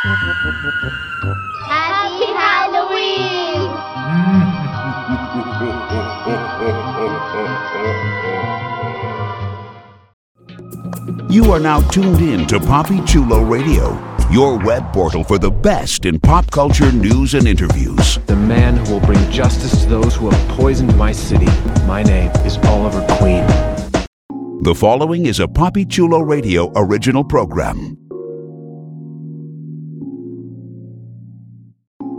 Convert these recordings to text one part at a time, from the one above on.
Happy Halloween! You are now tuned in to Papi Chulo Radio, your web portal for the best in pop culture news and interviews. The man who will bring justice to those who have poisoned my city. My name is Oliver Queen. The following is a Papi Chulo Radio original program.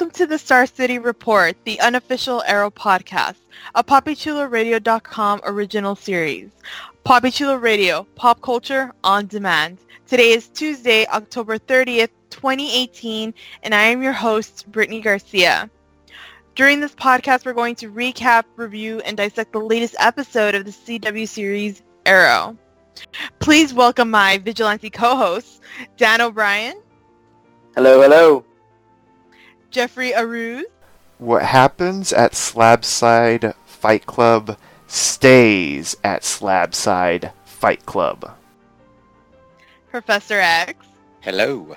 Welcome to the Star City Report, the unofficial Arrow podcast, a PapiChuloRadio.com original series. Papi Chulo Radio, pop culture on demand. Today is Tuesday, October 30th, 2018, and I am your host, Brittani Garcia. During this podcast, we're going to recap, review, and dissect the latest episode of the CW series Arrow. Please welcome my vigilante co-hosts, Dan O'Brien, Hello, hello. Jeffrey Arauz, What happens at Slabside Fight Club stays at Slabside Fight Club. Professor Echs, Hello.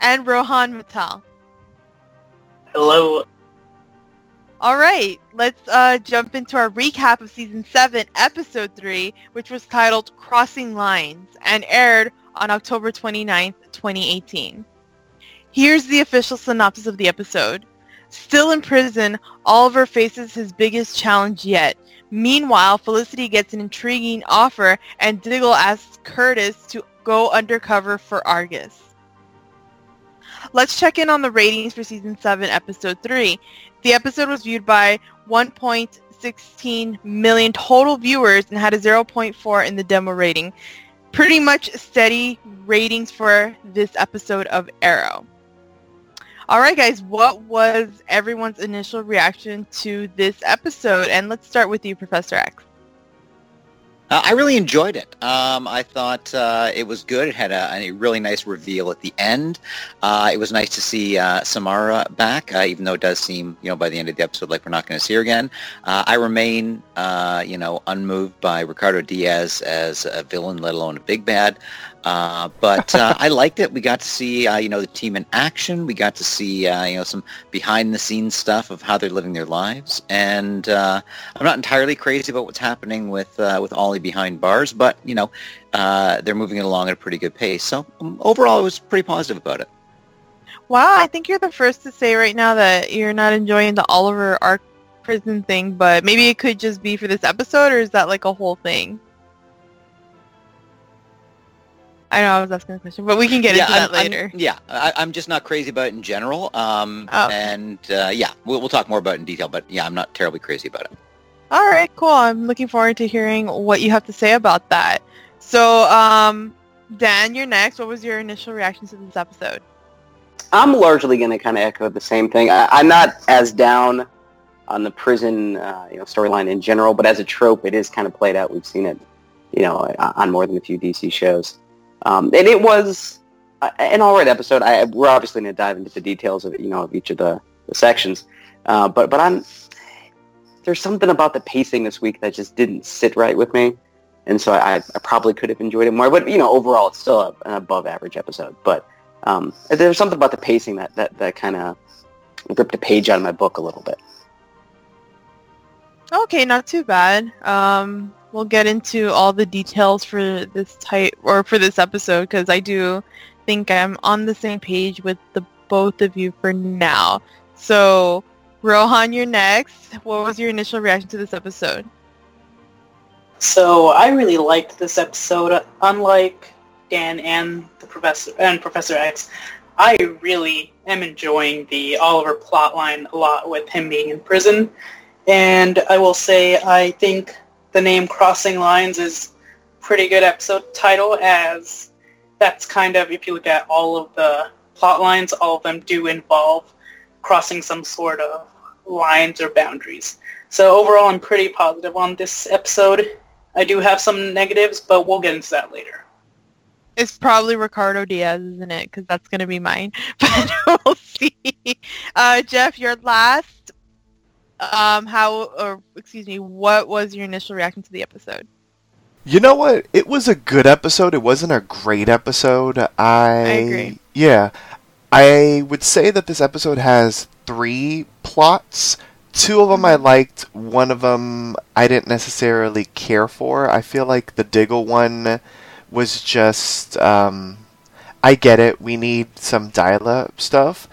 and Rohan Mital. Hello. All right, let's uh, jump into our recap of season seven, episode three, which was titled "Crossing Lines" and aired on October 29th, 2018. Here's the official synopsis of the episode. Still in prison, Oliver faces his biggest challenge yet. Meanwhile, Felicity gets an intriguing offer, and Diggle asks Curtis to go undercover for Argus. Let's check in on the ratings for season 7, episode 3. The episode was viewed by 1.16 million total viewers and had a 0.4 in the demo rating. Pretty much steady ratings for this episode of Arrow. All right, guys, what was everyone's initial reaction to this episode? And let's start with you, Professor Echs. Uh, I really enjoyed it. Um, I thought uh, it was good. It had a, a really nice reveal at the end. Uh, it was nice to see uh, Samara back, uh, even though it does seem, you know, by the end of the episode, like we're not going to see her again. Uh, I remain, you know, unmoved by Ricardo Diaz as a villain, let alone a big bad. Uh, but uh, I liked it. We got to see, uh, you know, the team in action. We got to see, uh, you know, some behind-the-scenes stuff of how they're living their lives. And uh, I'm not entirely crazy about what's happening with uh, with Ollie behind bars, but you know, they're moving it along at a pretty good pace. So um, overall, I was pretty positive about it. Wow, I think you're the first to say right now that you're not enjoying the Oliver arc prison thing, but maybe it could just be for this episode, or is that like a whole thing? I know I was asking a question, but we can get yeah, into that I'm, I'm- later. yeah, I, I'm just not crazy about it in general. Um, Oh. And uh, yeah, we'll, we'll talk more about it in detail. But yeah, I'm not terribly crazy about it. All right, cool. I'm looking forward to hearing what you have to say about that. So, um, Dan, you're next. What was your initial reaction to this episode? I'm largely going to kind of echo the same thing. I, I'm not as down on the prison, uh, you know, storyline in general, but as a trope, it is kind of played out. We've seen it, you know, on more than a few DC shows, um, and it was uh, an all right episode. I, we're obviously going to dive into the details of you know, of each of the, the sections, uh, but but I'm there's something about the pacing this week that just didn't sit right with me, and so I, I probably could have enjoyed it more. But you know, overall, it's still a, an above average episode, but. Um, there's something about the pacing that, that, that kind of ripped a page out of my book a little bit. Okay, not too bad. Um, we'll get into all the details for this type or for this episode because I do think I'm on the same page with the both of you for now. So, Rohan, you're next. What was your initial reaction to this episode? So I really liked this episode. Unlike Dan and the Professor and Professor Echs, I really am enjoying the Oliver plotline a lot with him being in prison. And I will say I think the name Crossing Lines is pretty good episode title as that's kind of, if you look at all of the plot lines, all of them do involve crossing some sort of lines or boundaries. So overall, I'm pretty positive on this episode. I do have some negatives, but we'll get into that later. It's probably Ricardo Diaz, isn't it? Because that's going to be mine. But we'll see. Uh, Jeff, your last, um, how, or excuse me, what was your initial reaction to the episode? You know what? It was a good episode. It wasn't a great episode. I, I agree. Yeah. I would say that this episode has three plots. Two of them I liked. One of them I didn't necessarily care for. I feel like the Diggle one was just. Um, I get it. We need some dial-up stuff,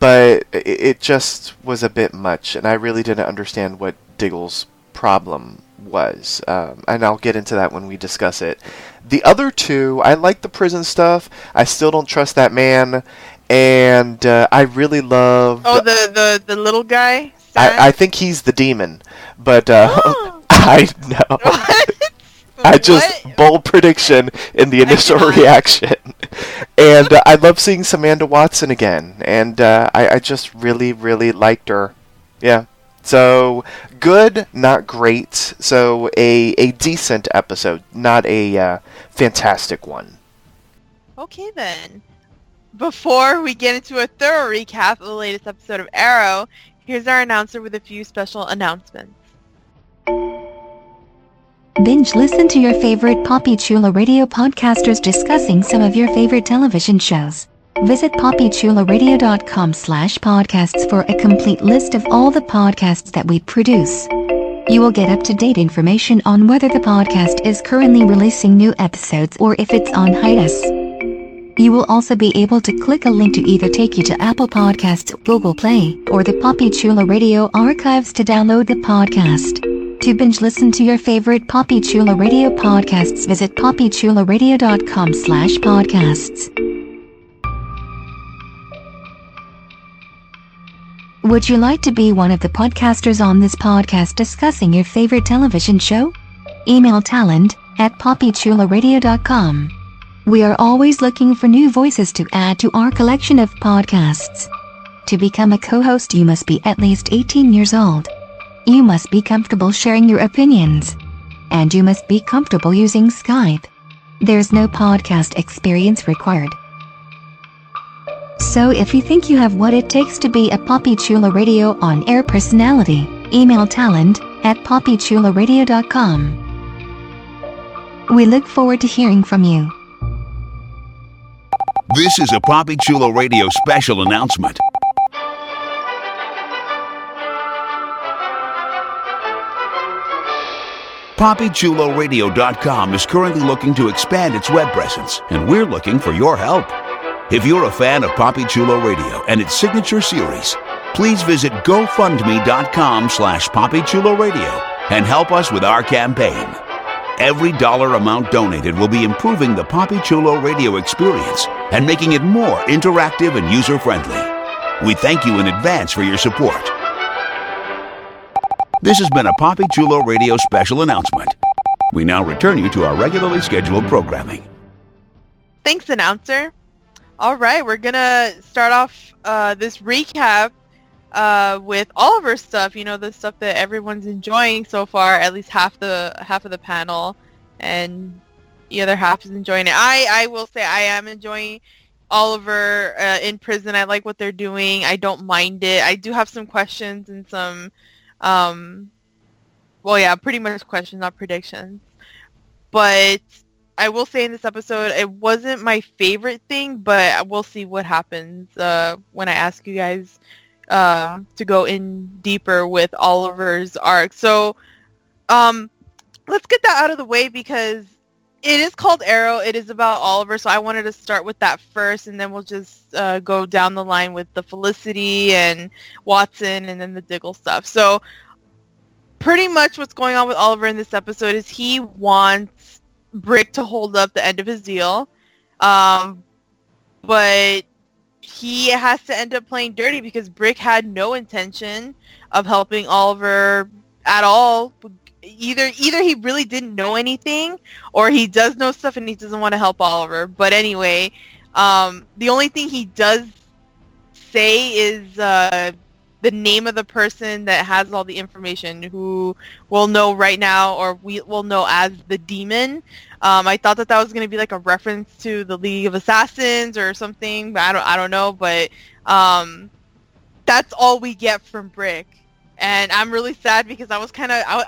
but it, it just was a bit much, and I really didn't understand what Diggle's problem was. Um, and I'll get into that when we discuss it. The other two, I like the prison stuff. I still don't trust that man, and uh, I really love. Oh, the the, the little guy. I, I think he's the demon, but uh, Oh. I know. I just What? bold prediction in the initial reaction, and uh, I love seeing Samantha Watson again, and uh, I, I just really really liked her. Yeah, so good, not great. So a a decent episode, not a uh, fantastic one. Okay then. Before we get into a thorough recap of the latest episode of Arrow, here's our announcer with a few special announcements. Binge listen to your favorite Papi Chulo radio podcasters discussing some of your favorite television shows. Visit papichuloradio.com slash podcasts for a complete list of all the podcasts that we produce. You will get up-to-date information on whether the podcast is currently releasing new episodes or if it's on hiatus. You will also be able to click a link to either take you to Apple Podcasts, Google Play, or the Papi Chulo Radio archives to download the podcast. To binge listen to your favorite Papi Chulo Radio podcasts, visit papichuloradio.com slash podcasts. Would you like to be one of the podcasters on this podcast discussing your favorite television show? Email talent at papichuloradio.com. We are always looking for new voices to add to our collection of podcasts. To become a co-host you must be at least 18 years old. You must be comfortable sharing your opinions. And you must be comfortable using Skype. There's no podcast experience required. So if you think you have what it takes to be a Papi Chulo Radio on-air personality, email talent at papichuloradio.com. We look forward to hearing from you. This is a Papi Chulo Radio special announcement. PapiChuloRadio.com is currently looking to expand its web presence, and we're looking for your help. If you're a fan of Papi Chulo Radio and its signature series, please visit GoFundMe.com slash PapiChuloRadio and help us with our campaign. Every dollar amount donated will be improving the Papi Chulo radio experience and making it more interactive and user-friendly. We thank you in advance for your support. This has been a Papi Chulo Radio special announcement. We now return you to our regularly scheduled programming. Thanks, announcer. All right, we're gonna start off uh, this recap uh, with all of our stuff. You know, the stuff that everyone's enjoying so far. At least half the half of the panel, and the other half is enjoying it. I I will say I am enjoying Oliver uh, in prison. I like what they're doing. I don't mind it. I do have some questions and some, um, well, yeah, pretty much questions, not predictions. But I will say in this episode, it wasn't my favorite thing, but we'll see what happens uh, when I ask you guys uh, to go in deeper with Oliver's arc. So um, let's get that out of the way because it is called Arrow. It is about Oliver, so I wanted to start with that first, and then we'll just uh, go down the line with the Felicity and Watson, and then the Diggle stuff. So pretty much what's going on with Oliver in this episode is he wants Brick to hold up the end of his deal, um, but he has to end up playing dirty because Brick had no intention of helping Oliver at all. Either either he really didn't know anything, or he does know stuff and he doesn't want to help Oliver. But anyway, um, the only thing he does say is uh, the name of the person that has all the information who will know right now or we will know as the demon. Um, I thought that that was going to be like a reference to the League of Assassins or something, but I don't I don't know. But um, that's all we get from Brick, and I'm really sad because I was kind of.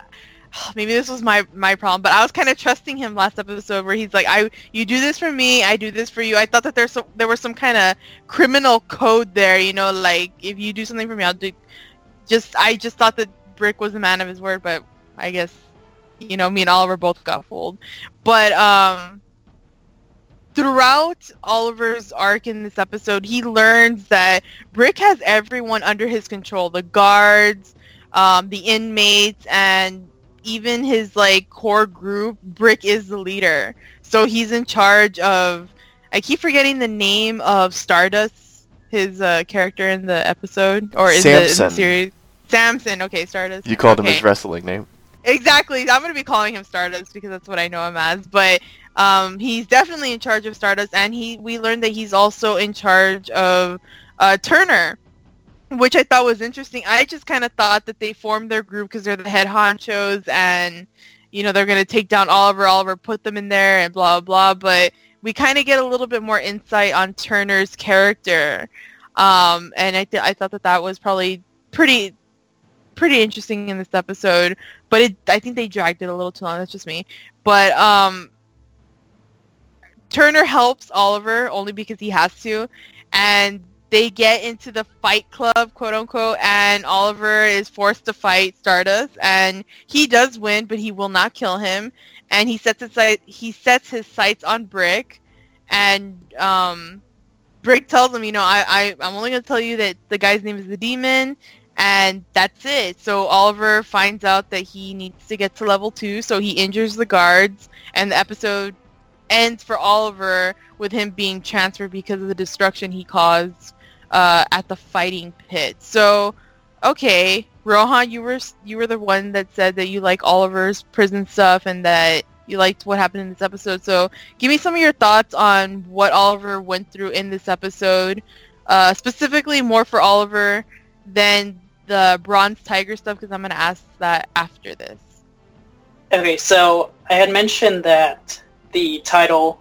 Maybe this was my my problem, but I was kind of trusting him last episode where he's like, "I you do this for me, I do this for you." I thought that there's there was some kind of criminal code there, you know, like if you do something for me, I'll do. Just I just thought that Brick was a man of his word, but I guess you know me and Oliver both got fooled. But um, throughout Oliver's arc in this episode, he learns that Brick has everyone under his control: the guards, um, the inmates, and even his like core group. Brick is the leader, so he's in charge of. I keep forgetting the name of Stardust, his uh, character in the episode or in the, in the series. Sampson. Okay, Stardust. You called him his wrestling name. Exactly. I'm going to be calling him Stardust because that's what I know him as. But um, he's definitely in charge of Stardust, and he we learned that he's also in charge of uh, Turner, which I thought was interesting. I just kind of thought that they formed their group because they're the head honchos, and you know they're going to take down Oliver. Oliver put them in there, and blah blah. But we kind of get a little bit more insight on Turner's character, um, and I th- I thought that that was probably pretty pretty interesting in this episode but it I think they dragged it a little too long. That's just me. But um, Turner helps Oliver only because he has to, and they get into the fight club, quote unquote, and Oliver is forced to fight Stardust, and he does win, but he will not kill him, and he sets his he sets his sights on Brick, and um, Brick tells him, you know, I, I I'm only gonna tell you that the guy's name is the Demon, and that's it. So Oliver finds out that he needs to get to level two, so he injures the guards, and the episode ends for Oliver with him being transferred because of the destruction he caused uh, at the fighting pit. So, okay, Rohan, you were you were the one that said that you like Oliver's prison stuff and that you liked what happened in this episode. So, give me some of your thoughts on what Oliver went through in this episode, uh, specifically more for Oliver than the Bronze Tiger stuff, because I'm going to ask that after this. Okay, so I had mentioned that the title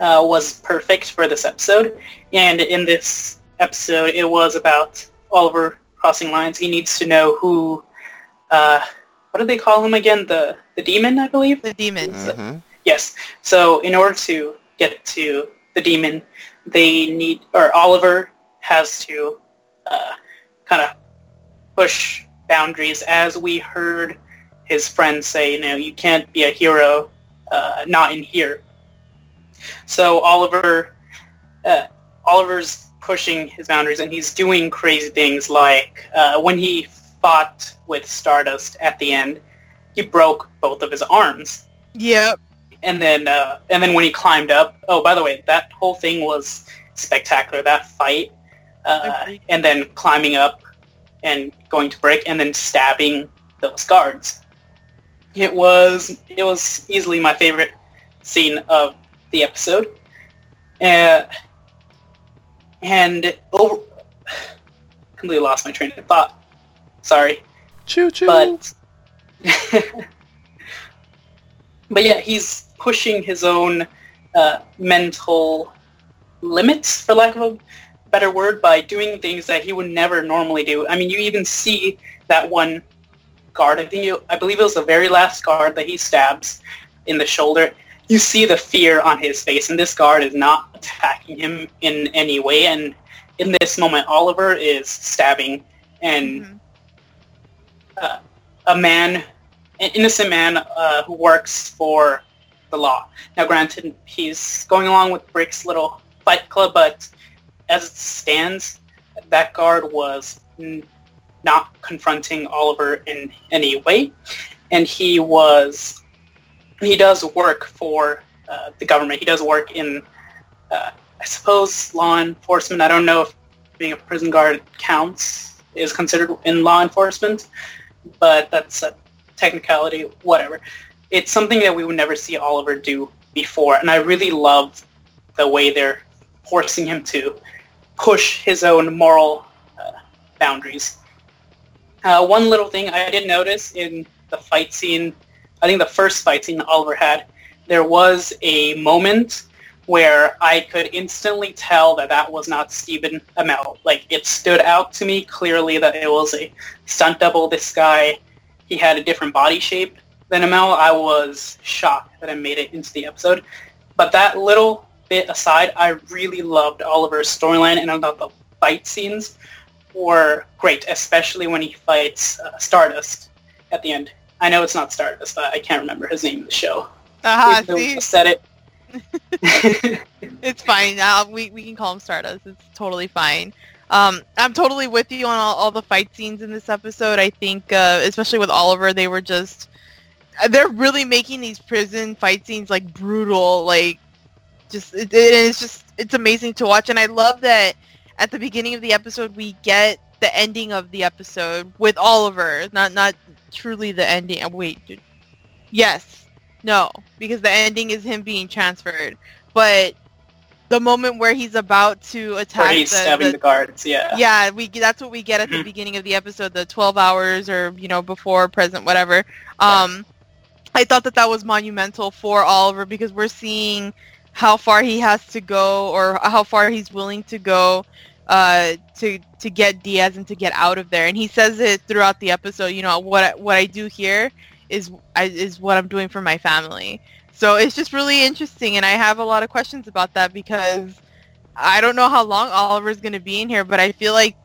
uh, was perfect for this episode, and in this episode, it was about Oliver crossing lines. He needs to know who, uh, what do they call him again? The the demon, I believe. The demon. Mhm. Yes. So in order to get to the demon, they need, or Oliver has to uh, kind of push boundaries. As we heard his friends say, you know, you can't be a hero uh, not in here. So Oliver, uh, Oliver's pushing his boundaries, and he's doing crazy things. Like uh, when he fought with Stardust at the end, he broke both of his arms Yep. and then uh, and then when he climbed up oh by the way that whole thing was spectacular that fight uh, Agreed. and then climbing up and going to break and then stabbing those guards it was it was easily my favorite scene of the episode uh, and over completely lost my train of thought sorry Choo choo. but but yeah, he's pushing his own uh, mental limits, for lack of a better word, by doing things that he would never normally do. I mean, you even see that one guard. I think you, I believe it was the very last guard that he stabs in the shoulder. You see the fear on his face, and this guard is not attacking him in any way. And in this moment, Oliver is stabbing and Mhm. uh, a man, an innocent man uh, who works for the law. Now, granted, he's going along with Brick's little fight club, but as it stands, that guard was n- not confronting Oliver in any way, and he was he does work for uh, the government. He does work in, uh, I suppose, law enforcement. I don't know if being a prison guard counts is considered in law enforcement, but that's a technicality. Whatever. It's something that we would never see Oliver do before, and I really love the way they're forcing him to push his own moral uh, boundaries. Uh, one little thing I did notice in the fight scene, I think the first fight scene Oliver had, there was a moment where I could instantly tell that that was not Stephen Amell. Like, it stood out to me clearly that it was a stunt double. This guy, he had a different body shape than Amell. I was shocked that I made it into the episode. But that little bit aside, I really loved Oliver's storyline and I thought the fight scenes were great, especially when he fights uh, Stardust at the end. I know it's not Stardust. I I can't remember his name in the show. Aha, Even though we see? said it. It's fine. Uh, we, we can call him Stardust. It's totally fine. Um, I'm totally with you on all, all the fight scenes in this episode. I think, uh, especially with Oliver, they were just... uh, They're really making these prison fight scenes, like, brutal. Like, just... It, it is just... It's amazing to watch. And I love that at the beginning of the episode, we get the ending of the episode with Oliver. Not, not truly the ending. uh, Wait. dude. Yes. No. Because the ending is him being transferred. But the moment where he's about to attack Where he's the, stabbing the- the guards, yeah. yeah, we that's what we get at the beginning of the episode, the 12 hours or you know before, present, whatever. Um, I thought that that was monumental for Oliver because we're seeing how far he has to go or how far he's willing to go uh, to to get Diaz and to get out of there. And he says it throughout the episode. You know what what I do here is is what I'm doing for my family. So it's just really interesting, and I have a lot of questions about that because I don't know how long Oliver's going to be in here, but I feel like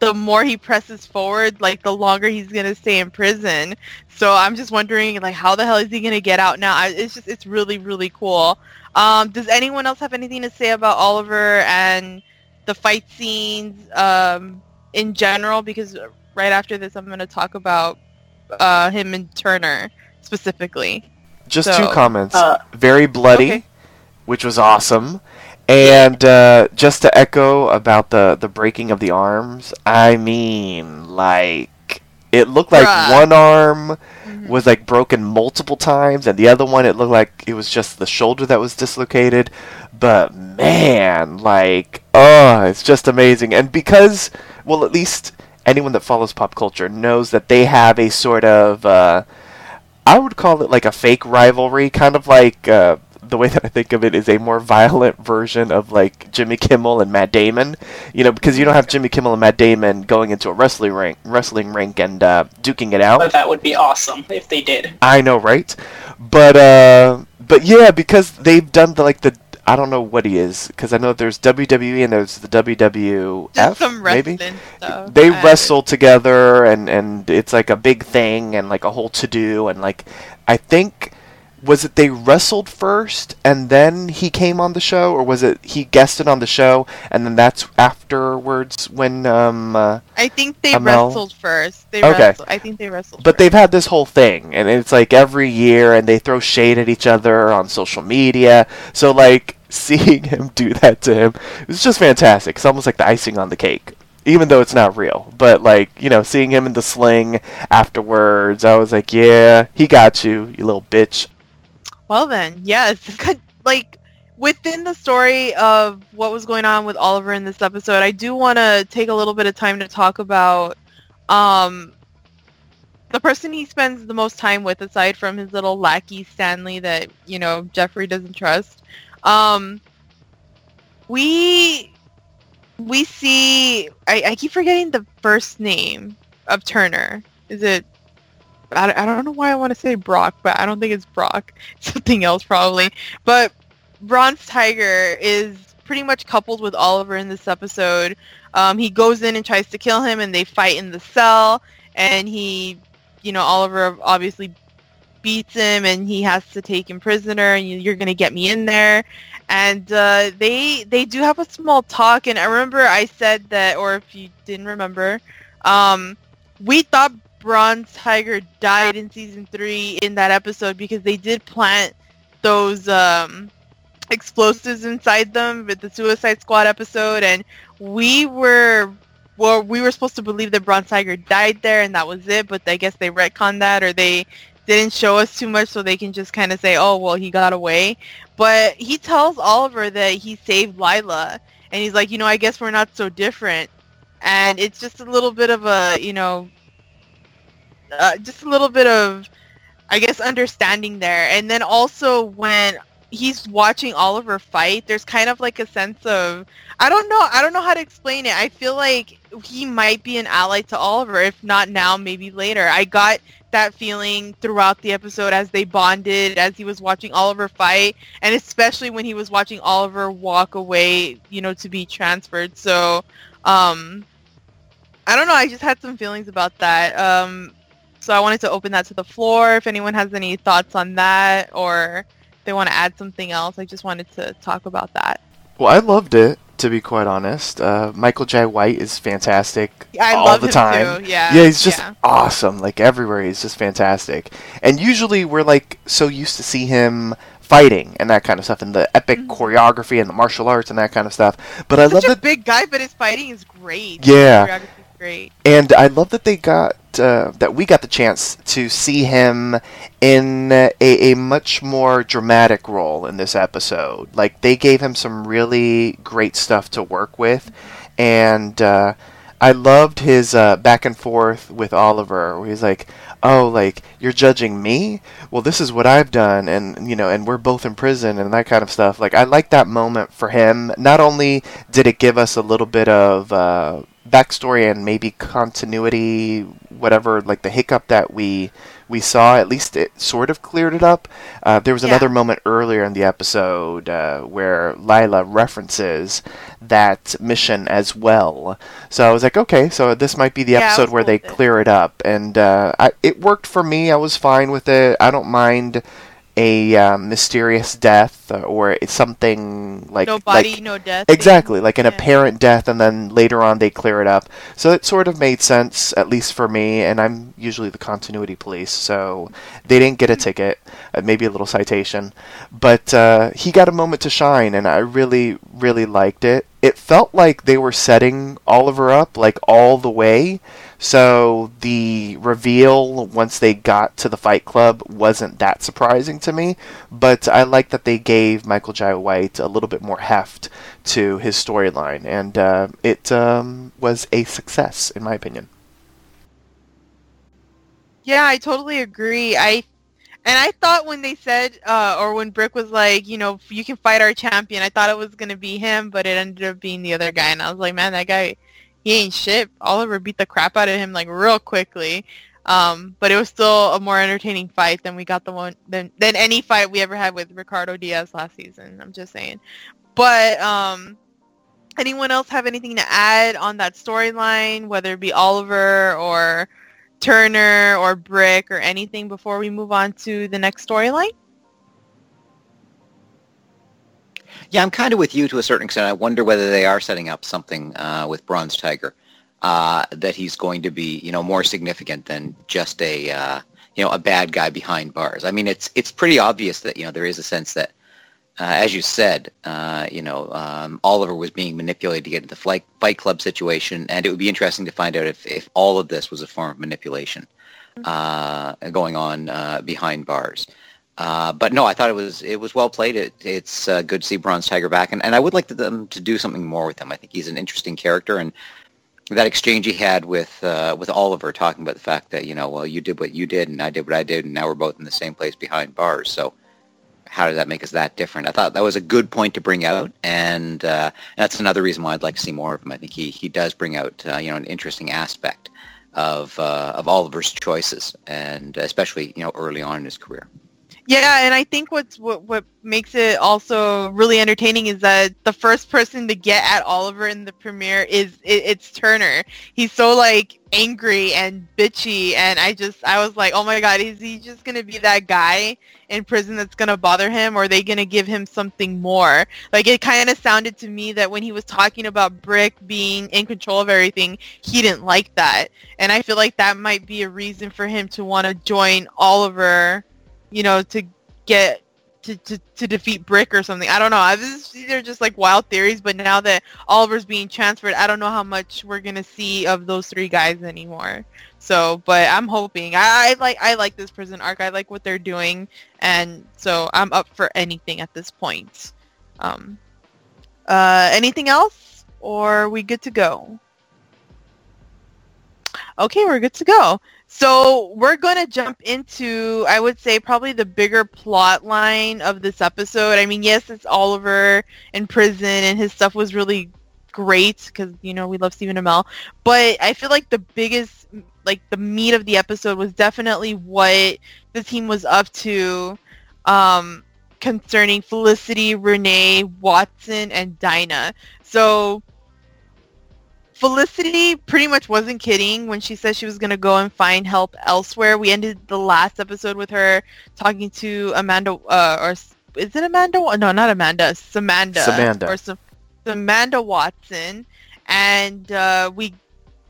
the more he presses forward, like the longer he's going to stay in prison. So I'm just wondering, like, how the hell is he going to get out now? I, it's just, it's really, really cool. Um, does anyone else have anything to say about Oliver and the fight scenes um, in general? Because right after this, I'm going to talk about uh, him and Turner specifically. Just So, two comments. uh, Very bloody, okay. which was awesome. And uh, just to echo about the, the breaking of the arms, I mean, like, it looked like Bruh. one arm Mhm. was like broken multiple times, and the other one it looked like it was just the shoulder that was dislocated. But man, like, oh, it's just amazing. And because, well, at least anyone that follows pop culture knows that they have a sort of, uh, I would call it like a fake rivalry, kind of like. Uh, the way that I think of it is a more violent version of like Jimmy Kimmel and Matt Damon, you know, because you don't have Jimmy Kimmel and Matt Damon going into a wrestling rink, wrestling rink and uh, duking it out. But that would be awesome if they did. I know, right? But uh, but yeah, because they've done the like the I don't know what he is because I know there's WWE and there's the WWF maybe. stuff. They and- wrestle together and and it's like a big thing and like a whole to do and like I think was it they wrestled first and then he came on the show or was it he guested on the show and then that's afterwards when um uh, I think they Amell? wrestled first. They Okay. wrestled. I think they wrestled. But first. they've had this whole thing, and it's like every year, and they throw shade at each other on social media. So, like, seeing him do that to him, it was just fantastic. It's almost like the icing on the cake, even though it's not real. But, like, you know, seeing him in the sling afterwards, I was like, yeah, he got you, you little bitch. Well then, yes. Like within the story of what was going on with Oliver in this episode, I do want to take a little bit of time to talk about um the person he spends the most time with aside from his little lackey Stanley that, you know, Jeffrey doesn't trust. Um we we see I, I keep forgetting the first name of Turner. Is it I, I don't know why I want to say Brock, but I don't think it's Brock. Something else probably. But Bronze Tiger is pretty much coupled with Oliver in this episode. Um, he goes in and tries to kill him, and they fight in the cell. And he, you know, Oliver obviously beats him, and he has to take him prisoner. And you, you're gonna get me in there. And uh, they they do have a small talk. And I remember I said that, or if you didn't remember, um, we thought Bronze Tiger died in season three in that episode because they did plant those um, explosives inside them with the Suicide Squad episode, and we were well, we were supposed to believe that Bronze Tiger died there and that was it, but I guess they retconned that or they didn't show us too much so they can just kind of say, oh, well, he got away. But he tells Oliver that he saved Lyla, and he's like, you know, I guess we're not so different. And it's just a little bit of a, you know, uh, just a little bit of, I guess, understanding there. And then also when he's watching Oliver fight, there's kind of like a sense of I don't know I don't know how to explain it. I feel like he might be an ally to Oliver, if not now, maybe later. I got that feeling throughout the episode as they bonded, as he was watching Oliver fight, and especially when he was watching Oliver walk away, you know, to be transferred. So, um, I don't know. I just had some feelings about that. Um, so I wanted to open that to the floor. If anyone has any thoughts on that, or they want to add something else, I just wanted to talk about that. Well, I loved it to be quite honest. Uh, Michael Jai White is fantastic I all love the him time. too, yeah, yeah, he's just yeah. awesome. Like everywhere, he's just fantastic. And usually, we're like so used to see him fighting and that kind of stuff, and the epic choreography and the martial arts and that kind of stuff. But I love Mm-hmm. That. big guy, but his fighting is great. Yeah. Great. And I love that they got uh, that we got the chance to see him in a, a much more dramatic role in this episode. Like they gave him some really great stuff to work with, and uh, I loved his uh, back and forth with Oliver, where he's like, "Oh, like you're judging me? Well, this is what I've done, and you know, and we're both in prison and that kind of stuff." Like I like that moment for him. Not only did it give us a little bit of uh, backstory and maybe continuity, whatever, like the hiccup that we we saw, at least it sort of cleared it up. Uh, there was Yeah. another moment earlier in the episode uh, where Lyla references that mission as well. So I was like, okay, so this might be the Yeah, episode where they clear it up, and uh, I, it worked for me. I was fine with it. I don't mind a uh, mysterious death uh, or something like no body, like- no death. Exactly, like an Yeah. apparent death, and then later on they clear it up. So it sort of made sense, at least for me. And I'm usually the continuity police, so they didn't get a ticket, uh, maybe a little citation, but uh, he got a moment to shine, and I really, really liked it. It felt like they were setting Oliver up like all the way. So the reveal once they got to the Fight Club wasn't that surprising to me, but I like that they gave Michael Jai White a little bit more heft to his storyline, and uh, it um, was a success in my opinion. Yeah, I totally agree. I and I thought when they said uh or when Brick was like, you know, you can fight our champion, I thought it was gonna be him, but it ended up being the other guy and I was like, Man, that guy he ain't shit. Oliver beat the crap out of him like real quickly. Um, but it was still a more entertaining fight than we got the one than than any fight we ever had with Ricardo Diaz last season. I'm just saying. But um anyone else have anything to add on that storyline, whether it be Oliver or Turner or Brick or anything before we move on to the next storyline? Yeah, I'm kind of with you to a certain extent. I wonder whether they are setting up something uh, with Bronze Tiger uh, that he's going to be, you know, more significant than just a, uh, you know, a bad guy behind bars. I mean, it's it's pretty obvious that you know there is a sense that, uh, as you said, uh, you know, um, Oliver was being manipulated to get into the flight, Fight Club situation, and it would be interesting to find out if if all of this was a form of manipulation uh, going on behind bars. Uh, but no, I thought it was it was well played. It, it's uh, good to see Bronze Tiger back, and, and I would like to, them to do something more with him. I think he's an interesting character, and that exchange he had with uh, with Oliver, talking about the fact that you know, well, you did what you did, and I did what I did, and now we're both in the same place behind bars. So how did that make us that different? I thought that was a good point to bring out, and uh, that's another reason why I'd like to see more of him. I think he he does bring out uh, you know an interesting aspect of uh, of Oliver's choices, and especially you know early on in his career. Yeah, and I think what's what what makes it also really entertaining is that the first person to get at Oliver in the premiere is it, it's Turner. He's so like angry and bitchy, and I just I was like, oh my god, is he just gonna be that guy in prison that's gonna bother him, or are they gonna give him something more? Like it kind of sounded to me that when he was talking about Brick being in control of everything, he didn't like that, and I feel like that might be a reason for him to want to join Oliver you know, to get to, to, to defeat Brick or something. I don't know. I was these are just like wild theories, but now that Oliver's being transferred, I don't know how much we're gonna see of those three guys anymore. So, but I'm hoping. I, I like I like this prison arc. I like what they're doing, and so I'm up for anything at this point. Um, uh, anything else, or we good to go? Okay, we're good to go. So we're going to jump into, I would say, probably the bigger plot line of this episode. I mean, yes, it's Oliver in prison, and his stuff was really great because, you know, we love Stephen Amell. But I feel like the biggest, like the meat of the episode was definitely what the team was up to um, concerning Felicity, Renee, Watson, and Dinah. So Felicity pretty much wasn't kidding when she said she was going to go and find help elsewhere. We ended the last episode with her talking to Amanda, uh, or is it Amanda? No, not Amanda. Samantha. Samantha. Or Sam- Samantha Watson. And uh, we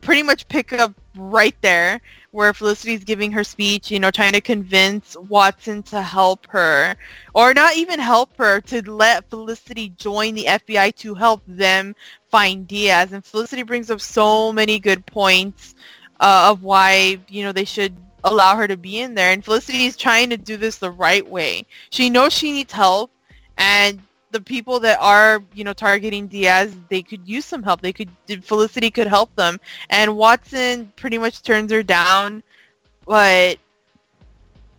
pretty much pick up right there where Felicity's giving her speech, you know, trying to convince Watson to help her, or not even help her, to let Felicity join the FBI to help them find Diaz. And Felicity brings up so many good points uh, of why, you know, they should allow her to be in there. And Felicity is trying to do this the right way. She knows she needs help, and the people that are, you know, targeting Diaz, they could use some help. They could, Felicity could help them. And Watson pretty much turns her down, but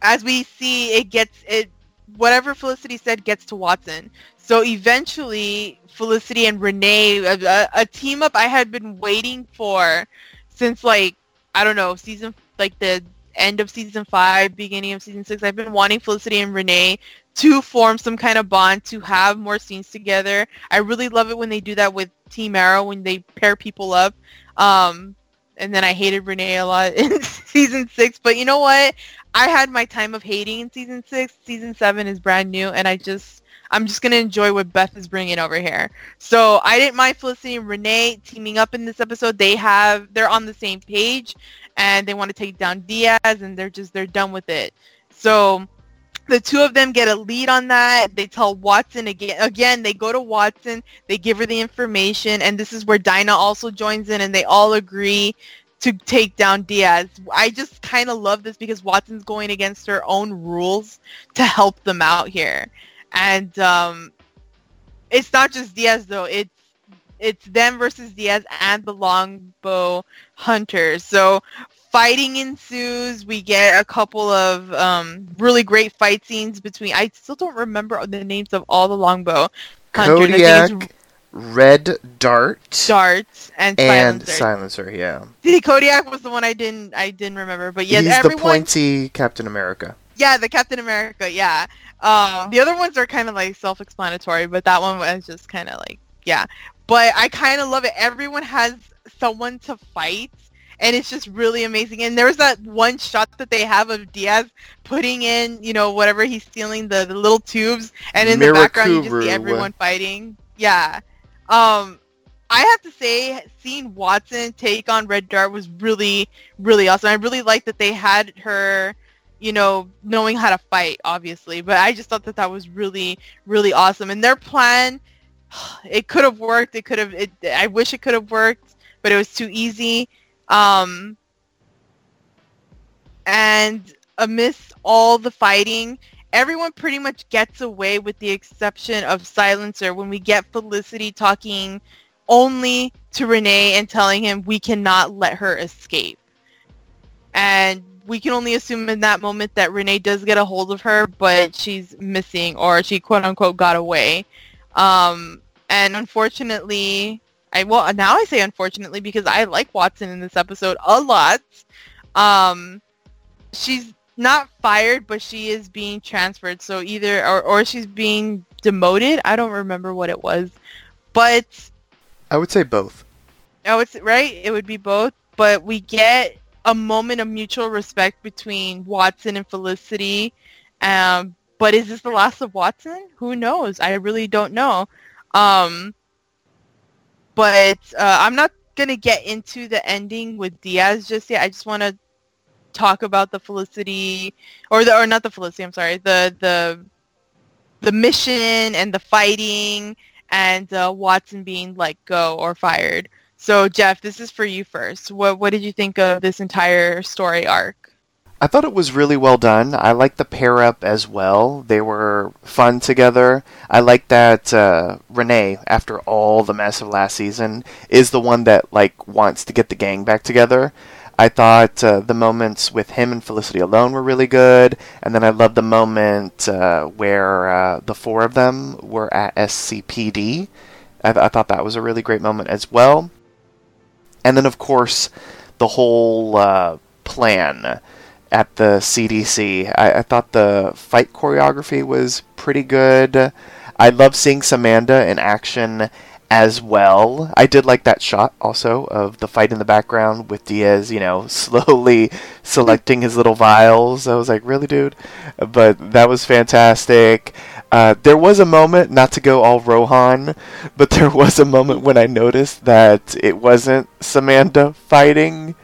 as we see, it gets, it, whatever Felicity said gets to Watson. So eventually, Felicity and Renee, a, a team up I had been waiting for since like, I don't know, season, like the end of season five, beginning of season six. I've been wanting Felicity and Renee to form some kind of bond, to have more scenes together. I really love it when they do that with Team Arrow, when they pair people up. Um, and then I hated Renee a lot in season six. But you know what? I had my time of hating in season six. Season seven is brand new, and I just I'm just gonna enjoy what Beth is bringing over here. So I didn't mind Felicity and Renee teaming up in this episode. They have they're on the same page, and they want to take down Diaz, and they're just they're done with it. So the two of them get a lead on that. They tell Watson again. Again, they go to Watson. They give her the information, and this is where Dinah also joins in, and they all agree to take down Diaz. I just kind of love this because Watson's going against her own rules to help them out here, and um, it's not just Diaz though. It's it's them versus Diaz and the longbow hunters. So fighting ensues. We get a couple of um, really great fight scenes between. I still don't remember the names of all the longbow hunters. Kodiak, Red Dart, Darts, and, Silencer. and Silencer. Silencer. Yeah, See, Kodiak was the one I didn't I didn't remember, but yes, he's the pointy Captain America. Yeah, the Captain America. Yeah. Um, the other ones are kind of like self-explanatory, but that one was just kind of like yeah. But I kind of love it. Everyone has someone to fight, and it's just really amazing. And there's that one shot that they have of Diaz putting in, you know, whatever he's stealing, the, the little tubes, and in the background you just see everyone fighting. Yeah. Um, I have to say, seeing Watson take on Red Dart was really, really awesome. I really liked that they had her, you know, knowing how to fight, obviously. But I just thought that that was really, really awesome. And their plan, it could have worked. It could have. I wish it could have worked, but it was too easy. Um, and amidst all the fighting, everyone pretty much gets away with the exception of Silencer when we get Felicity talking only to Renee and telling him we cannot let her escape. And we can only assume in that moment that Renee does get a hold of her, but she's missing or she quote unquote got away. Um, and unfortunately, I well now I say unfortunately because I like Watson in this episode a lot. Um, she's not fired, but she is being transferred. So either or, or she's being demoted. I don't remember what it was, but I would say both. oh, it's right. It would be both. But we get a moment of mutual respect between Watson and Felicity. Um, but is this the last of Watson? Who knows? I really don't know. Um, but uh, I'm not gonna get into the ending with Diaz just yet. I just want to talk about the Felicity, or the or not the Felicity. I'm sorry. The the the mission and the fighting and uh, Watson being let go or fired. So Jeff, this is for you first. What what did you think of this entire story arc? I thought it was really well done. I liked the pair up as well. They were fun together. I like that uh, Renee, after all the mess of last season, is the one that like wants to get the gang back together. I thought uh, the moments with him and Felicity alone were really good, and then I loved the moment uh, where uh, the four of them were at SCPD. I, th- I thought that was a really great moment as well. And then, of course, the whole uh, plan at the CDC. I, I thought the fight choreography was pretty good. I love seeing Samanda in action as well. I did like that shot also of the fight in the background with Diaz, you know, slowly selecting his little vials. I was like, really, dude? But that was fantastic. Uh, there was a moment, not to go all Rohan, but there was a moment when I noticed that it wasn't Samantha fighting,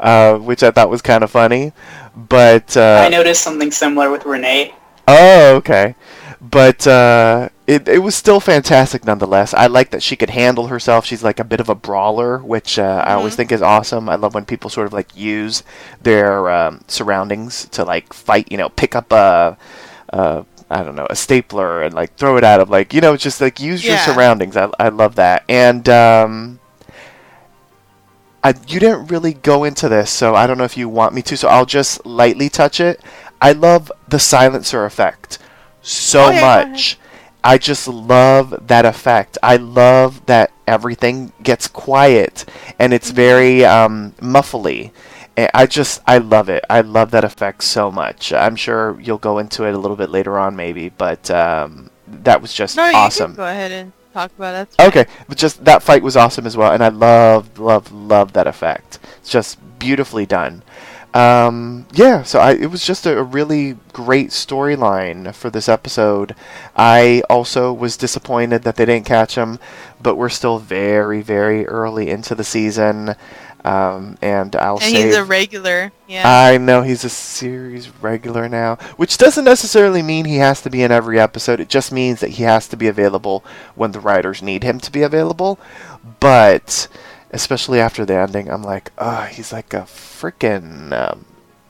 uh, which I thought was kind of funny. But uh, I noticed something similar with Renee. Oh, okay. But uh, it it was still fantastic nonetheless. I like that she could handle herself. She's like a bit of a brawler, which uh, I always think is awesome. I love when people sort of like use their um, surroundings to like fight. You know, pick up a. a I don't know, a stapler and like throw it at him. Like, you know, just like use your surroundings. I, I love that. And, um, I, you didn't really go into this, so I don't know if you want me to, so I'll just lightly touch it. I love the silencer effect so Oh, yeah, much. I just love that effect. I love that everything gets quiet and it's Mm-hmm. very um, muffly. I just I love it. I love that effect so much. I'm sure you'll go into it a little bit later on, maybe, but um, that was just No, you awesome. go ahead and talk about it. That's fine. Okay, but just that fight was awesome as well, and I love, love, love that effect. It's just beautifully done. Um, yeah, so I, it was just a, a really great storyline for this episode. I also was disappointed that they didn't catch him, but we're still very, very early into the season, um, and I'll And say he's a regular. Yeah. I know he's a series regular now, which doesn't necessarily mean he has to be in every episode. It just means that he has to be available when the writers need him to be available. But especially after the ending, I'm like, oh, he's like a freaking um,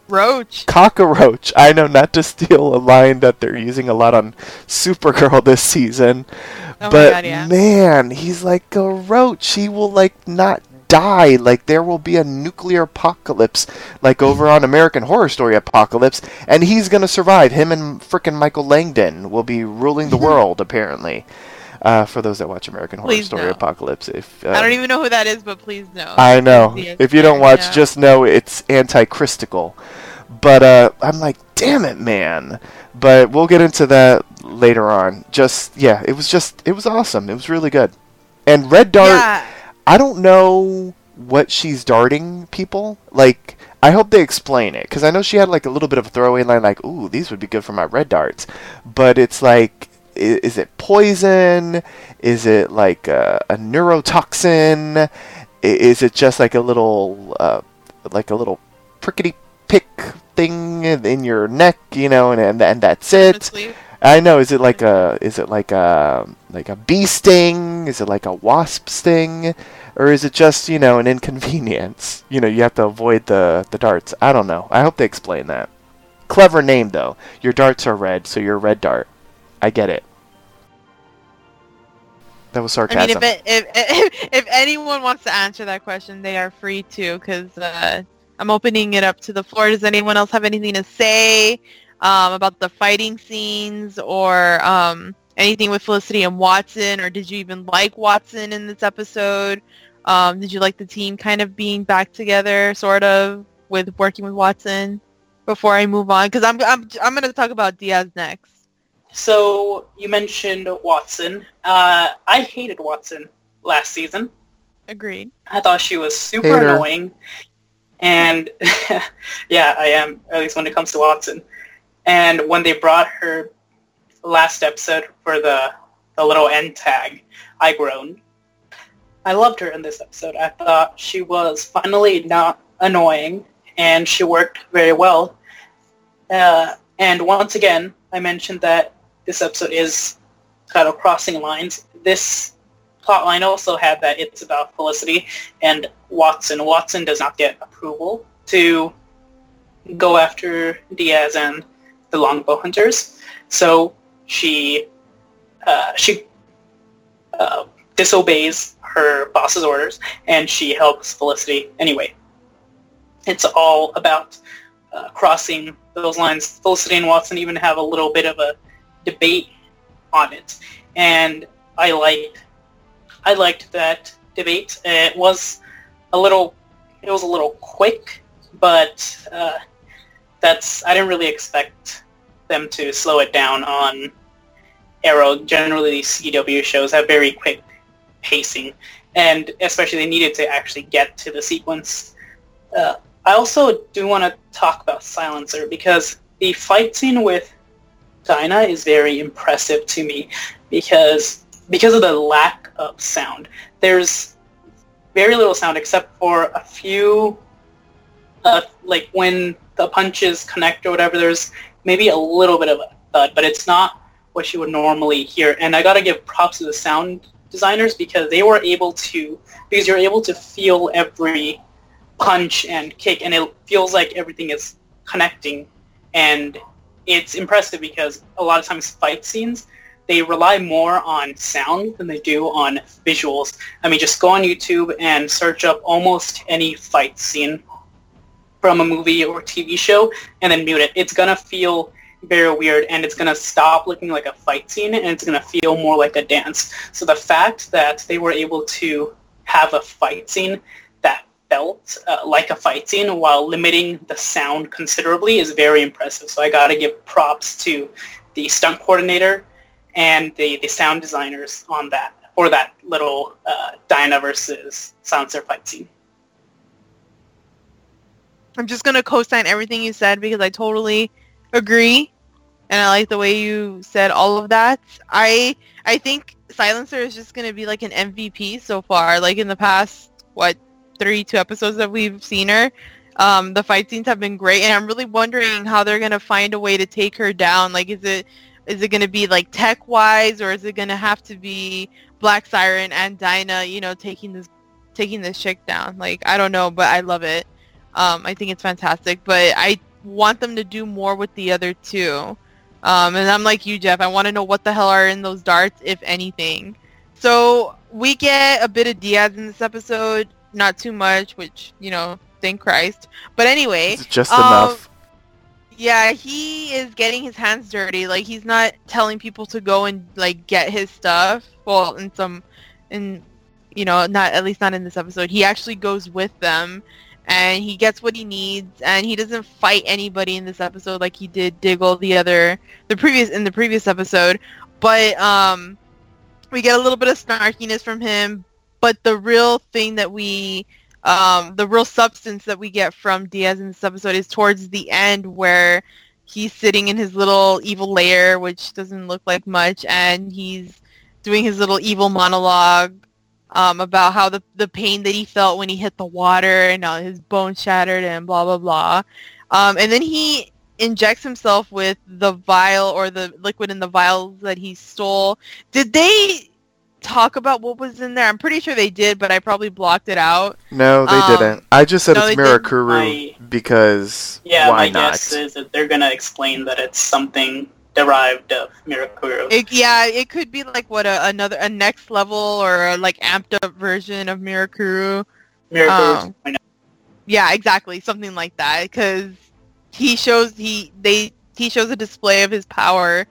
Roach. cockroach. I know not to steal a line that they're using a lot on Supergirl this season, Oh but God, yeah. man, he's like a roach. He will like not die. Like there will be a nuclear apocalypse, like over on American Horror Story Apocalypse, and he's gonna survive. Him and frickin' Michael Langdon will be ruling the world apparently. Uh, for those that watch American Horror Please Story no. Apocalypse, if uh, I don't even know who that is, but please know. I know. If you don't watch, yeah. just know it's anti-Christical. But uh, I'm like, damn it, man. But we'll get into that later on. Just yeah, it was just it was awesome. It was really good. And Red Dart, Yeah. I don't know what she's darting people. Like, I hope they explain it because I know she had like a little bit of a throwaway line, like, "Ooh, these would be good for my red darts," but it's like. Is it poison? Is it like a, a neurotoxin? Is it just like a little, uh, like a little prickety pick thing in your neck, you know, and and, and that's it? I know. Is it like a? Is it like a like a bee sting? Is it like a wasp sting, or is it just you know an inconvenience? You know, you have to avoid the the darts. I don't know. I hope they explain that. Clever name though. Your darts are red, so you're a red dart. I get it. That was sarcasm. I mean, if, it, if if if anyone wants to answer that question, they are free to, because uh, I'm opening it up to the floor. Does anyone else have anything to say um, about the fighting scenes or um, anything with Felicity and Watson, or did you even like Watson in this episode? Um, did you like the team kind of being back together, sort of, with working with Watson? before I move on? Because I'm I'm I'm gonna talk about Diaz next. So you mentioned Watson. Uh, I hated Watson last season. Agreed. I thought she was super Hater. annoying. And yeah, I am, at least when it comes to Watson. And when they brought her last episode for the, the little end tag, I groaned. I loved her in this episode. I thought she was finally not annoying, and she worked very well. Uh, and once again, I mentioned that this episode is titled Crossing Lines. This plotline also had that it's about Felicity and Watson. Watson does not get approval to go after Diaz and the Longbow Hunters, so she uh, she uh, disobeys her boss's orders and she helps Felicity anyway. It's all about uh, crossing those lines. Felicity and Watson even have a little bit of a debate on it, and I liked I liked that debate. It was a little it was a little quick, but uh, that's I didn't really expect them to slow it down on Arrow. Generally, these CW shows have very quick pacing, and especially they needed to actually get to the sequence. Uh, I also do want to talk about Silencer because the fight scene with Dinah is very impressive to me because because of the lack of sound. There's very little sound except for a few, uh, like when the punches connect or whatever. There's maybe a little bit of a thud, but it's not what you would normally hear. And I gotta give props to the sound designers because they were able to because you're able to feel every punch and kick, and it feels like everything is connecting. And it's impressive because a lot of times fight scenes they rely more on sound than they do on visuals. I mean, just go on YouTube and search up almost any fight scene from a movie or TV show and then mute it. It's going to feel very weird and it's going to stop looking like a fight scene and it's going to feel more like a dance. So the fact that they were able to have a fight scene that felt uh, like a fight scene while limiting the sound considerably is very impressive. So I got to give props to the stunt coordinator and the, the sound designers on that for that little uh, versus Silencer fight scene. I'm just gonna co-sign everything you said because I totally agree, and I like the way you said all of that. I I think Silencer is just gonna be like an MVP so far. Like in the past, what three two episodes that we've seen her, um, the fight scenes have been great, and I'm really wondering how they're gonna find a way to take her down. Like, is it is it gonna be like tech wise, or is it gonna have to be Black Siren and Dinah, you know, taking this taking this chick down? Like, I don't know, but I love it. Um, I think it's fantastic, but I want them to do more with the other two. Um, and I'm like you, Jeff. I want to know what the hell are in those darts, if anything. So we get a bit of Diaz in this episode, not too much, which you know, thank Christ. But anyway, It's just um, enough. yeah, he is getting his hands dirty. Like he's not telling people to go and like get his stuff. Well, in some, in you know, not at least not in this episode. He actually goes with them, and he gets what he needs, and he doesn't fight anybody in this episode like he did Diggle the other, the previous in the previous episode. But um, we get a little bit of snarkiness from him. But the real thing that we um, the real substance that we get from Diaz in this episode is towards the end where he's sitting in his little evil lair, which doesn't look like much, and he's doing his little evil monologue um, about how the, the pain that he felt when he hit the water and uh, his bones shattered and blah, blah, blah. Um, and then he injects himself with the vial or the liquid in the vials that he stole. Did they talk about what was in there? I'm pretty sure they did, but I probably blocked it out. No, they um, didn't. I just said no, it's they. Mirakuru I- because Yeah, why my not? guess is that they're going to explain that it's something derived of Mirakuru. It, yeah, it could be like what a, another a next level or a, like amped up version of Mirakuru. Mirakuru. Oh. Yeah, exactly, something like that. Because he shows he they he shows a display of his power,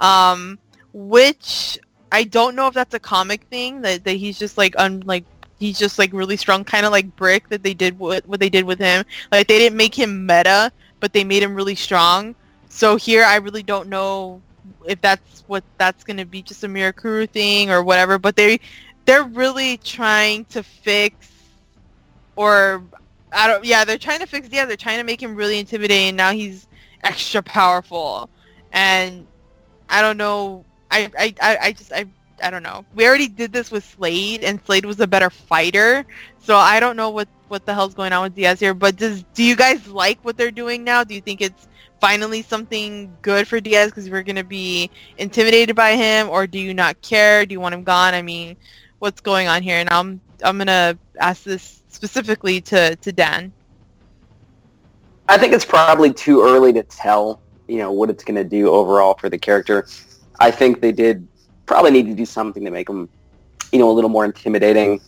um, which I don't know if that's a comic thing that, that he's just like un like he's just like really strong, kind of like Brick that they did what what they did with him. Like they didn't make him meta but they made him really strong. So here, I really don't know if that's what that's going to be, just a Mirakuru thing or whatever. But they they're really trying to fix, or I don't. Yeah, they're trying to fix. Yeah, they're trying to make him really intimidating. Now he's extra powerful, and I don't know. I I I, I just I. I don't know. We already did this with Slade, and Slade was a better fighter. So I don't know what what the hell's going on with Diaz here. But does do you guys like what they're doing now? Do you think it's finally something good for Diaz because we're gonna be intimidated by him, or do you not care? Do you want him gone? I mean, what's going on here? And I'm I'm gonna ask this specifically to to Dan. I think it's probably too early to tell, you know, what it's going to do overall for the character. I think they did probably need to do something to make him, you know, a little more intimidating.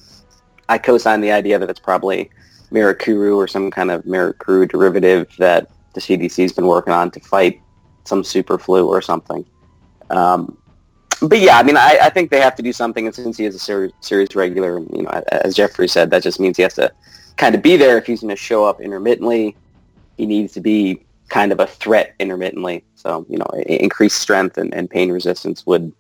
I co-sign the idea that it's probably Mirakuru or some kind of Mirakuru derivative that the CDC's been working on to fight some super flu or something. Um, but yeah, I mean, I, I, think they have to do something, and since he is a series, series regular, you know, as Jeffrey said, that just means he has to kind of be there if he's going to show up intermittently he needs to be kind of a threat intermittently. So, you know, increased strength and, and pain resistance would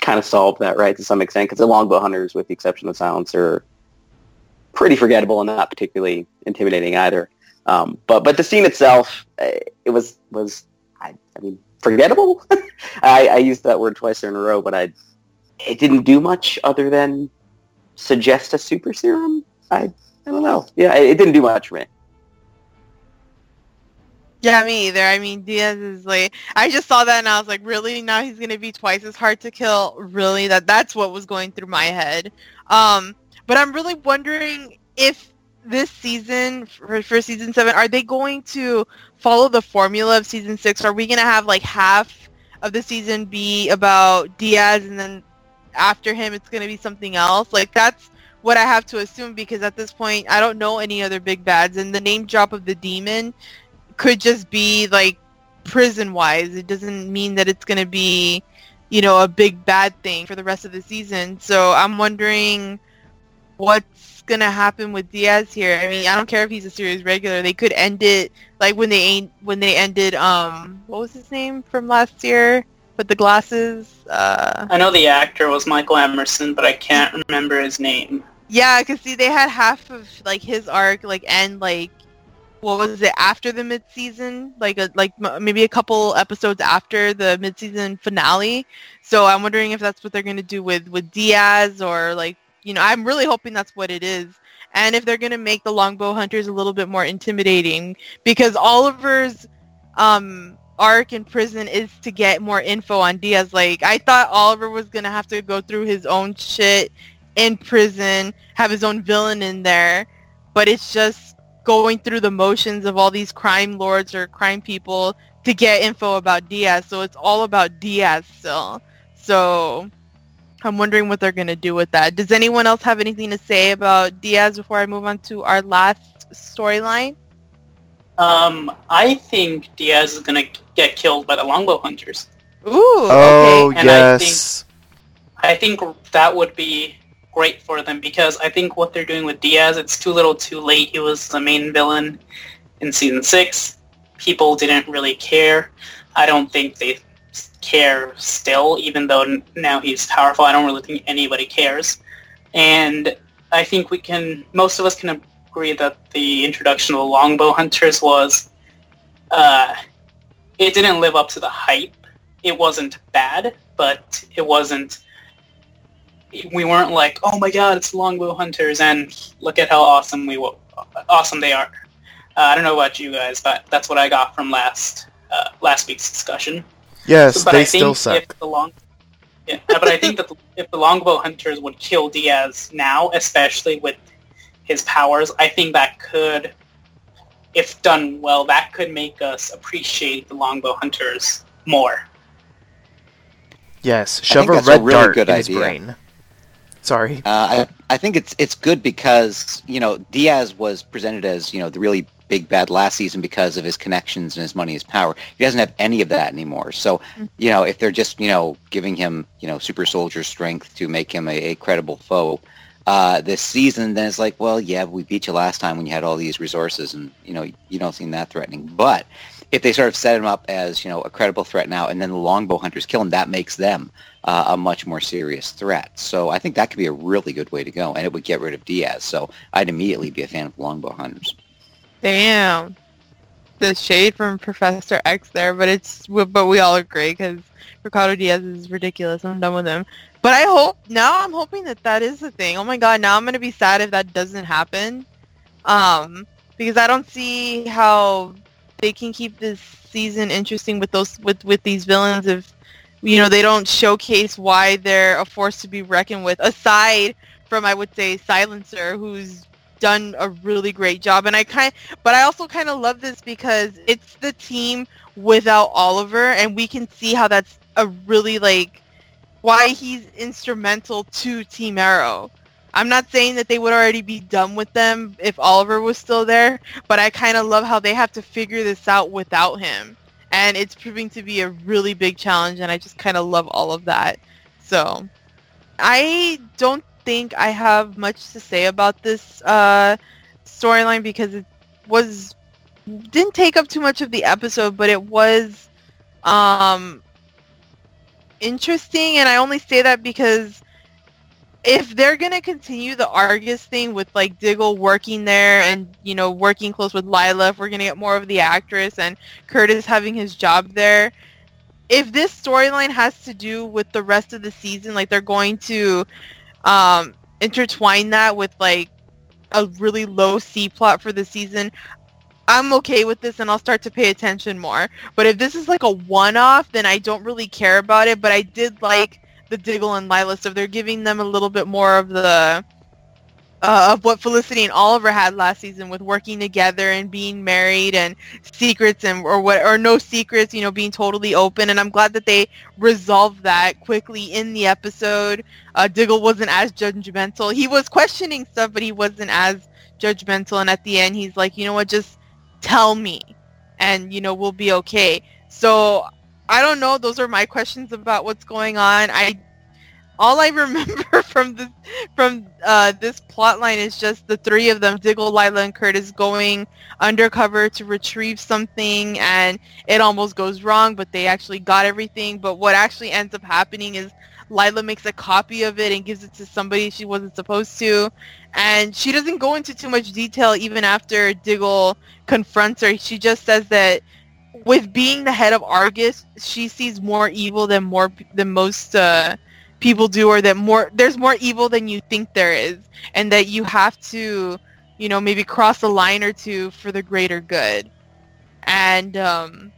kind of solve that, right, to some extent, because the longbow hunters, with the exception of Silencer, are pretty forgettable and not particularly intimidating either. Um, but but the scene itself, eh, it was was I, I mean forgettable. I, I used that word twice in a row, but I it didn't do much other than suggest a super serum. I I don't know. Yeah, it, it didn't do much for me. Yeah, me either. I mean, Diaz is like, I just saw that and I was like, really? Now he's gonna be twice as hard to kill? Really? That that's what was going through my head. Um, but I'm really wondering if this season for, for season seven, are they going to follow the formula of season six? Are we gonna have like half of the season be about Diaz and then after him it's gonna be something else? Like that's what I have to assume because at this point I don't know any other big bads and the name drop of the demon could just be like prison wise. It doesn't mean that it's going to be, you know, a big bad thing for the rest of the season. So I'm wondering what's to happen with Diaz here. I mean, I don't care if he's a series regular. They could end it like when they ain't when they ended um what was his name from last year with the glasses? Uh I know the actor was Michael Emerson, but I can't remember his name. Yeah, cuz see they had half of like his arc like end like what was it after the mid-season like a like maybe a couple episodes after the mid-season finale so i'm wondering if that's what they're going to do with with diaz or like you know i'm really hoping that's what it is and if they're going to make the longbow hunters a little bit more intimidating because oliver's um arc in prison is to get more info on diaz like i thought oliver was going to have to go through his own shit in prison have his own villain in there but it's just going through the motions of all these crime lords or crime people to get info about Diaz. So it's all about Diaz still. So I'm wondering what they're going to do with that. Does anyone else have anything to say about Diaz before I move on to our last storyline? Um, I think Diaz is going to get killed by the longbow hunters. Ooh, oh, okay. And yes. I think, I think that would be great for them because I think what they're doing with Diaz, it's too little too late. He was the main villain in season six. People didn't really care. I don't think they care still, even though now he's powerful. I don't really think anybody cares. And I think we can, most of us can agree that the introduction of the longbow hunters was, uh, it didn't live up to the hype. It wasn't bad, but it wasn't we weren't like, oh my god, it's longbow hunters, and look at how awesome we awesome they are. Uh, I don't know about you guys, but that's what I got from last uh, last week's discussion. Yes, so, they still suck. The long, yeah, but I think that if the longbow hunters would kill Diaz now, especially with his powers, I think that could, if done well, that could make us appreciate the longbow hunters more. Yes, shove a red a really dart in idea. his brain. Sorry. Uh, I I think it's it's good because you know Diaz was presented as you know the really big bad last season because of his connections and his money, his power. He doesn't have any of that anymore. So you know if they're just you know giving him you know super soldier strength to make him a, a credible foe, uh, this season, then it's like, well, yeah, we beat you last time when you had all these resources, and you know you don't seem that threatening. But if they sort of set him up as you know a credible threat now, and then the longbow hunters kill him, that makes them uh, a much more serious threat. So I think that could be a really good way to go, and it would get rid of Diaz. So I'd immediately be a fan of longbow hunters. Damn. The shade from Professor Echs there, but it's but we all agree because Ricardo Diaz is ridiculous. I'm done with him. But I hope now I'm hoping that that is the thing. Oh my god, now I'm gonna be sad if that doesn't happen, um, because I don't see how they can keep this season interesting with those with with these villains if you know they don't showcase why they're a force to be reckoned with. Aside from I would say Silencer, who's done a really great job, and I kind but I also kind of love this because it's the team without Oliver, and we can see how that's a really like why he's instrumental to Team Arrow. I'm not saying that they would already be done with them if Oliver was still there, but I kind of love how they have to figure this out without him. And it's proving to be a really big challenge, and I just kind of love all of that. So, I don't think I have much to say about this uh, storyline because it was didn't take up too much of the episode, but it was um, interesting, and I only say that because if they're gonna continue the Argus thing with like Diggle working there and you know working close with Lyla, if we're gonna get more of the actress and Curtis having his job there, if this storyline has to do with the rest of the season, like they're going to um, intertwine that with like a really low C plot for the season, I'm okay with this and I'll start to pay attention more. But if this is like a one-off, then I don't really care about it. But I did like the Diggle and Lyla stuff. They're giving them a little bit more of the uh, of what Felicity and Oliver had last season with working together and being married and secrets and or what or no secrets, you know, being totally open. And I'm glad that they resolved that quickly in the episode. Uh, Diggle wasn't as judgmental. He was questioning stuff, but he wasn't as judgmental. And at the end, he's like, you know what, just tell me and you know we'll be okay so i don't know those are my questions about what's going on i all i remember from this from uh, this plot line is just the three of them diggle lyla and curtis going undercover to retrieve something and it almost goes wrong but they actually got everything but what actually ends up happening is lyla makes a copy of it and gives it to somebody she wasn't supposed to and she doesn't go into too much detail even after Diggle confronts her. She just says that with being the head of Argus, she sees more evil than more than most uh, people do, or that more there's more evil than you think there is, and that you have to, you know, maybe cross a line or two for the greater good. And um,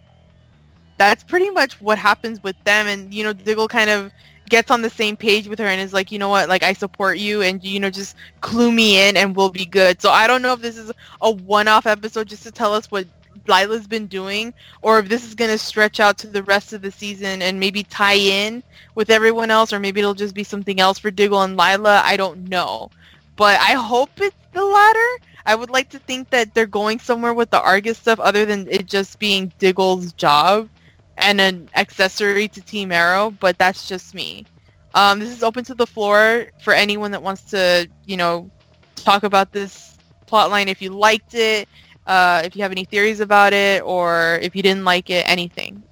that's pretty much what happens with them. And you know, Diggle kind of gets on the same page with her and is like, you know what, like I support you and you know just clue me in and we'll be good. So I don't know if this is a one-off episode just to tell us what Lyla's been doing or if this is going to stretch out to the rest of the season and maybe tie in with everyone else or maybe it'll just be something else for Diggle and Lyla. I don't know. But I hope it's the latter. I would like to think that they're going somewhere with the Argus stuff other than it just being Diggle's job and an accessory to Team Arrow, but that's just me. Um, this is open to the floor for anyone that wants to, you know, talk about this plotline if you liked it, uh, if you have any theories about it, or if you didn't like it, anything.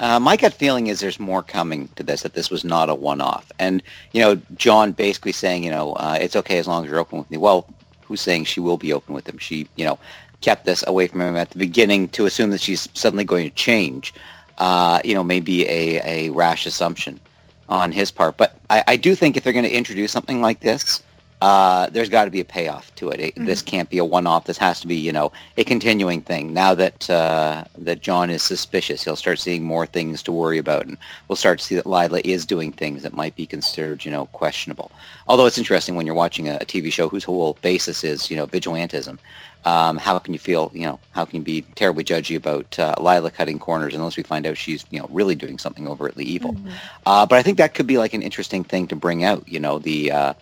Uh, my gut feeling is there's more coming to this, that this was not a one-off. And, you know, John basically saying, you know, uh, it's okay as long as you're open with me. Well, who's saying she will be open with him? She, you know, kept this away from him at the beginning to assume that she's suddenly going to change, uh, you know, maybe a, a rash assumption on his part. But I, I do think if they're going to introduce something like this, uh, there's got to be a payoff to it. it mm-hmm. This can't be a one-off. This has to be, you know, a continuing thing. Now that uh, that John is suspicious, he'll start seeing more things to worry about, and we'll start to see that Lyla is doing things that might be considered, you know, questionable. Although it's interesting when you're watching a, a TV show whose whole basis is, you know, vigilantism um, how can you feel, you know, how can you be terribly judgy about uh, Lyla cutting corners unless we find out she's, you know, really doing something overtly evil? Mm-hmm. Uh, but I think that could be like an interesting thing to bring out, you know, the, uh,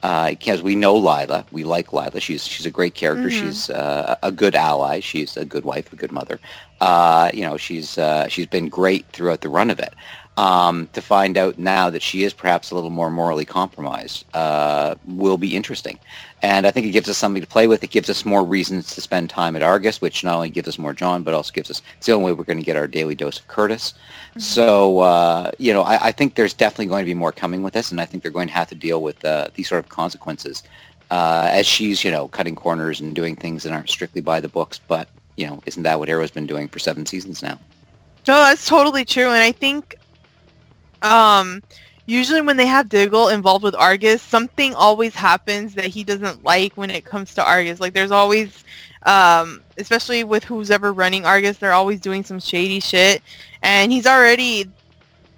because uh, we know Lyla, we like Lyla. She's she's a great character. Mm-hmm. She's uh, a good ally. She's a good wife, a good mother. Uh, you know, she's she's been great throughout the run of it. Um, to find out now that she is perhaps a little more morally compromised uh, will be interesting. And I think it gives us something to play with. It gives us more reasons to spend time at Argus, which not only gives us more John, but also gives us, it's the only way we're going to get our daily dose of Curtis. Mm-hmm. So, uh, you know, I, I, think there's definitely going to be more coming with this, and I think they're going to have to deal with uh, these sort of consequences uh, as she's, you know, cutting corners and doing things that aren't strictly by the books. But, you know, isn't that what Arrow's been doing for seven seasons now? No, that's totally true. And I think um, usually when they have Diggle involved with Argus, something always happens that he doesn't like when it comes to Argus. Like there's always, um, especially with who's ever running Argus, they're always doing some shady shit. And he's already,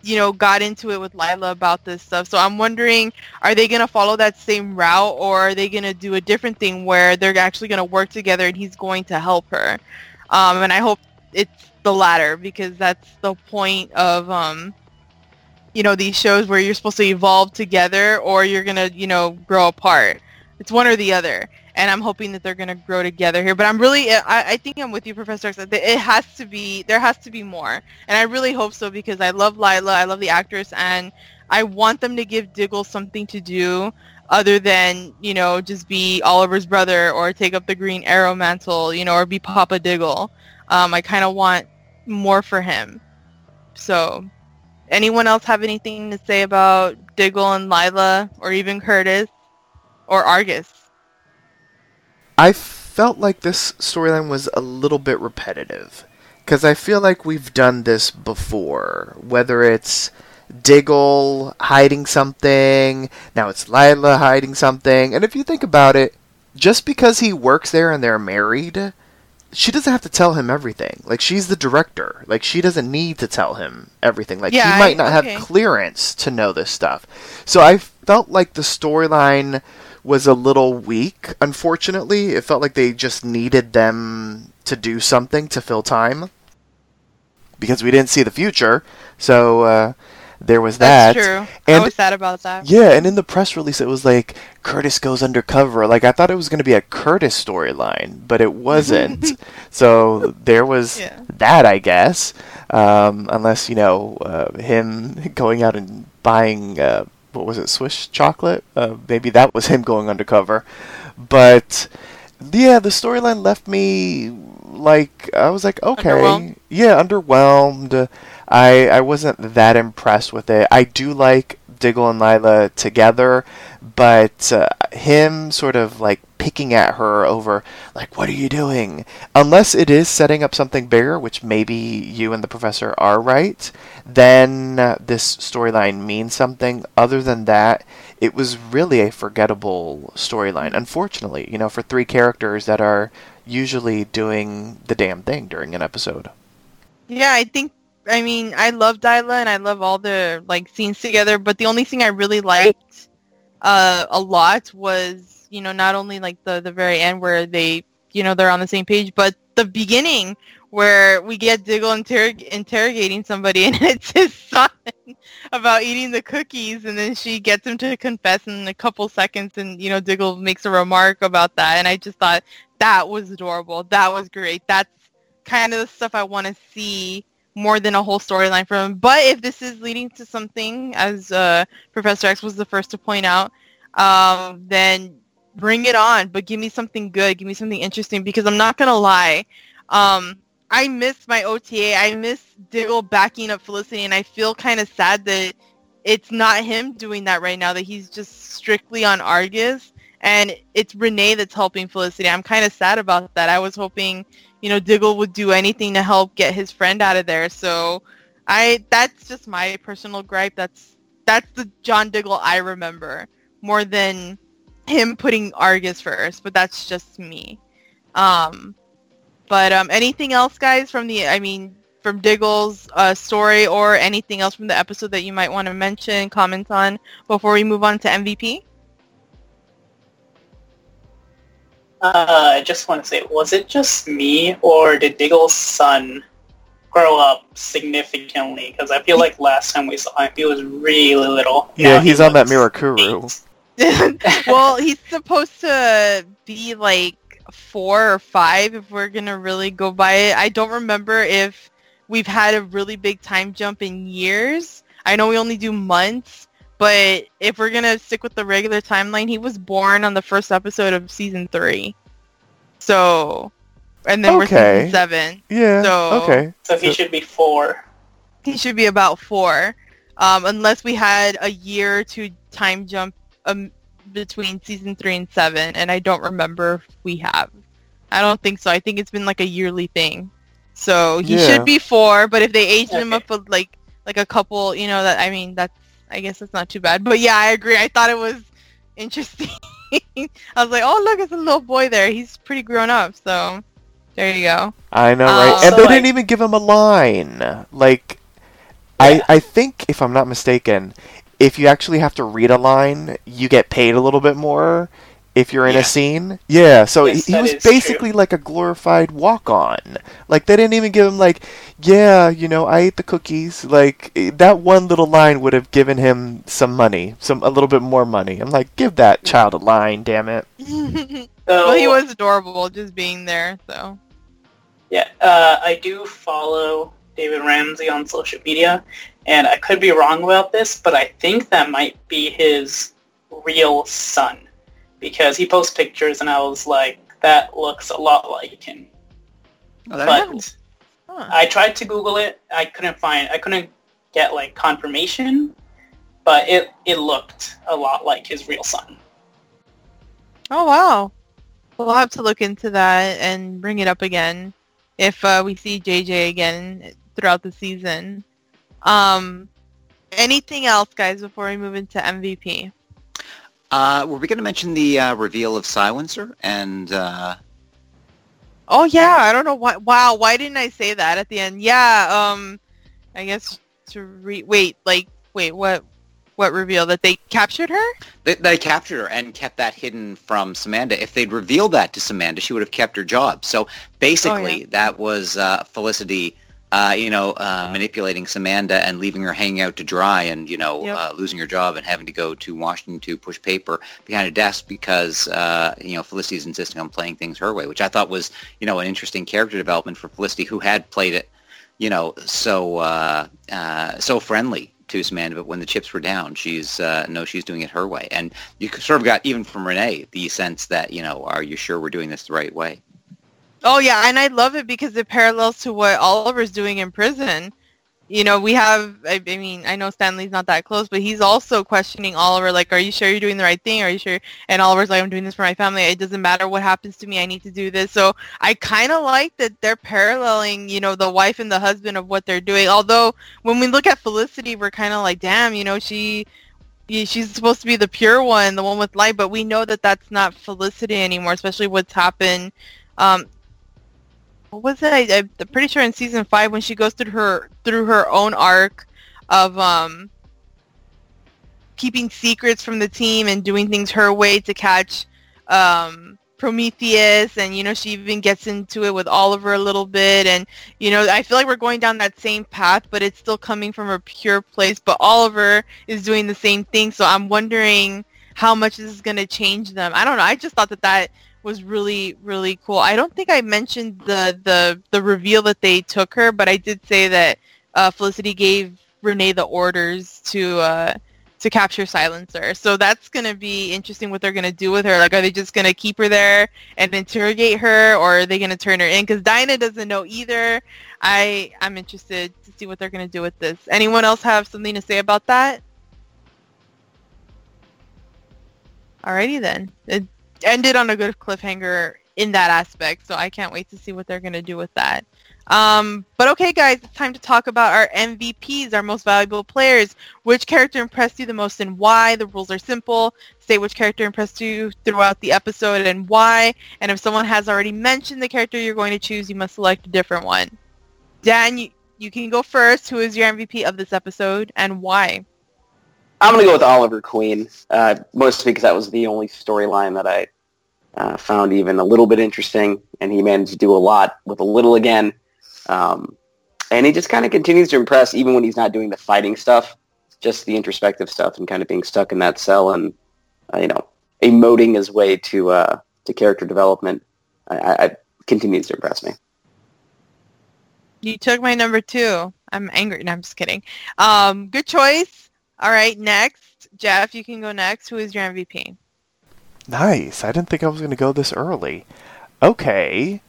you know, got into it with Lyla about this stuff. So I'm wondering, are they going to follow that same route or are they going to do a different thing where they're actually going to work together and he's going to help her? Um, and I hope it's the latter because that's the point of um, you know these shows where you're supposed to evolve together or you're gonna you know grow apart. It's one or the other and i'm hoping that they're gonna grow together here but i'm really i, I think i'm with you professor it has to be there has to be more and i really hope so because i love lyla i love the actress and i want them to give diggle something to do other than you know just be oliver's brother or take up the green arrow mantle you know or be papa diggle. Um, i kind of want more for him. So Anyone else have anything to say about Diggle and Lyla, or even Curtis, or Argus? I felt like this storyline was a little bit repetitive. Because I feel like we've done this before. Whether it's Diggle hiding something, now it's Lyla hiding something. And if you think about it, just because he works there and they're married she doesn't have to tell him everything. Like she's the director. Like she doesn't need to tell him everything. Like yeah, he might not okay. have clearance to know this stuff. So I felt like the storyline was a little weak. Unfortunately, it felt like they just needed them to do something to fill time because we didn't see the future. So uh, there was That's that. true. And I was sad about that. Yeah, and in the press release, it was like Curtis goes undercover. Like I thought it was going to be a Curtis storyline, but it wasn't. so there was Yeah. that, I guess. Um, unless you know uh, him going out and buying uh, what was it, Swiss chocolate? Uh, maybe that was him going undercover. But yeah, the storyline left me like I was like, okay, Underwhelmed? yeah, underwhelmed. I I wasn't that impressed with it. I do like Diggle and Lyla together, but uh, him sort of like picking at her over like what are you doing unless it is setting up something bigger which maybe you and the professor are right then uh, this storyline means something other than that it was really a forgettable storyline unfortunately you know for three characters that are usually doing the damn thing during an episode Yeah, I think. I mean, I love Dyla and I love all the like scenes together. But the only thing I really liked uh, a lot was, you know, not only like the the very end where they, you know, they're on the same page, but the beginning where we get Diggle interrog- interrogating somebody and it's his son about eating the cookies and then she gets him to confess in a couple seconds and you know Diggle makes a remark about that and I just thought that was adorable that was great that's kind of the stuff I want to see more than a whole storyline from him. But if this is leading to something, as uh, Professor Echs was the first to point out, um, then bring it on. But give me something good. Give me something interesting because I'm not gonna lie. Um, I miss my OTA. I miss Diggle backing up Felicity, and I feel kind of sad that it's not him doing that right now. That he's just strictly on Argus, and it's Renee that's helping Felicity. I'm kind of sad about that. I was hoping you know, Diggle would do anything to help get his friend out of there. So I that's just my personal gripe. That's that's the John Diggle I remember more than him putting Argus first, but that's just me. Um but um anything else guys from the I mean from Diggle's uh, story or anything else from the episode that you might want to mention, comment on before we move on to MVP? Uh, I just want to say, was it just me, or did Diggle's son grow up significantly? Because I feel like last time we saw him, he was really little. yeah Now he he's on that mirakuru well, he's supposed to be like four or five if we're gonna really go by it. I don't remember if we've had a really big time jump in years, I know we only do months, but if we're gonna stick with the regular timeline, he was born on the first episode of season three. So, and then we're Okay. season seven. Yeah. So- okay. So he should be four. He should be about four, um, unless we had a year to time jump um, between season three and seven, and I don't remember if we have. I don't think so. I think it's been like a yearly thing. So he Yeah. should be four, but if they aged him up with like like a couple, you know, that I mean, that's I guess that's not too bad. But yeah, I agree. I thought it was interesting. I was like, oh look, it's a little boy there. He's pretty grown up. So there you go. I know, Um, right? And So, they like- didn't even give him a line. Like, I I think if I'm not mistaken, if you actually have to read a line, you get paid a little bit more if you're in Yeah. a scene. Yeah, so Yes, he, he was is true. basically like a glorified walk-on. Like they didn't even give him like, yeah, you know, I ate the cookies. Like eh, that one little line would have given him some money, some a little bit more money. I'm like, give that child a line, damn it. Well, he was adorable just being there. So Yeah, uh, I do follow David Ramsey on social media, and I could be wrong about this, but I think that might be his real son because he posts pictures, and I was like, that looks a lot like him. Oh, But huh. I tried to Google it, I couldn't find, I couldn't get like confirmation, but it it looked a lot like his real son. Oh wow. We'll have to look into that and bring it up again if uh, we see JJ again throughout the season. Um, anything else, guys, before we move into MVP? Uh, were we going to mention the uh, reveal of Silencer? And uh, Oh yeah, I don't know why. Wow, why didn't I say that at the end? Yeah, um, I guess to re- wait, like wait, what? What reveal that they captured her? they, they captured her and kept that hidden from Samantha. If they'd revealed that to Samantha, she would have kept her job. So basically, that was uh, Felicity, uh, you know, uh, manipulating Samantha and leaving her hanging out to dry and, you know, Yep. uh, losing her job and having to go to Washington to push paper behind a desk because, uh, you know, Felicity's insisting on playing things her way, which I thought was, you know, an interesting character development for Felicity who had played it, you know, so uh, uh, so friendly to Samantha, but when the chips were down, she's uh, no, she's doing it her way, and you sort of got even from Renee the sense that you know, are you sure we're doing this the right way? Oh yeah, and I love it because it parallels to what Oliver's doing in prison. You know, we have. I, I mean, I know Stanley's not that close, but he's also questioning Oliver. Like, are you sure you're doing the right thing? Are you sure? And Oliver's like, I'm doing this for my family. It doesn't matter what happens to me. I need to do this. So I kind of like that they're paralleling. You know, the wife and the husband of what they're doing. Although when we look at Felicity, we're kind of like, damn, you know, she she's supposed to be the pure one, the one with light, but we know that that's not Felicity anymore, especially what's happened um, what was it? I, I'm pretty sure in season five when she goes through her through her own arc of um keeping secrets from the team and doing things her way to catch um Prometheus and you know she even gets into it with Oliver a little bit and you know I feel like we're going down that same path but it's still coming from a pure place but Oliver is doing the same thing so I'm wondering how much this is going to change them. I don't know. I just thought that that was really really cool. I don't think I mentioned the the the reveal that they took her, but I did say that uh, Felicity gave Renee the orders to uh, to capture Silencer. So that's gonna be interesting what they're gonna do with her. Like, are they just gonna keep her there and interrogate her, or are they gonna turn her in? Because Dinah doesn't know either. I I'm interested to see what they're gonna do with this. Anyone else have something to say about that? Alrighty then. It ended on a good cliffhanger in that aspect, so I can't wait to see what they're going to do with that. Um, but okay, guys, it's time to talk about our MVPs, our most valuable players. Which character impressed you the most and why? The rules are simple. Say which character impressed you throughout the episode and why. And if someone has already mentioned the character you're going to choose, you must select a different one. Dan, you, you can go first. Who is your MVP of this episode and why? I'm going to go with Oliver Queen, uh, mostly because that was the only storyline that I uh, found even a little bit interesting, and he managed to do a lot with a little again. Um, and he just kind of continues to impress even when he's not doing the fighting stuff, just the introspective stuff and kind of being stuck in that cell and, uh, you know, emoting his way to uh, to character development. I, I, continues to impress me. You took my number two. I'm angry. No, I'm just kidding. Um, good choice. All right, next, Jeff, you can go next. Who is your MVP? Nice. I didn't think I was going to go this early. Okay.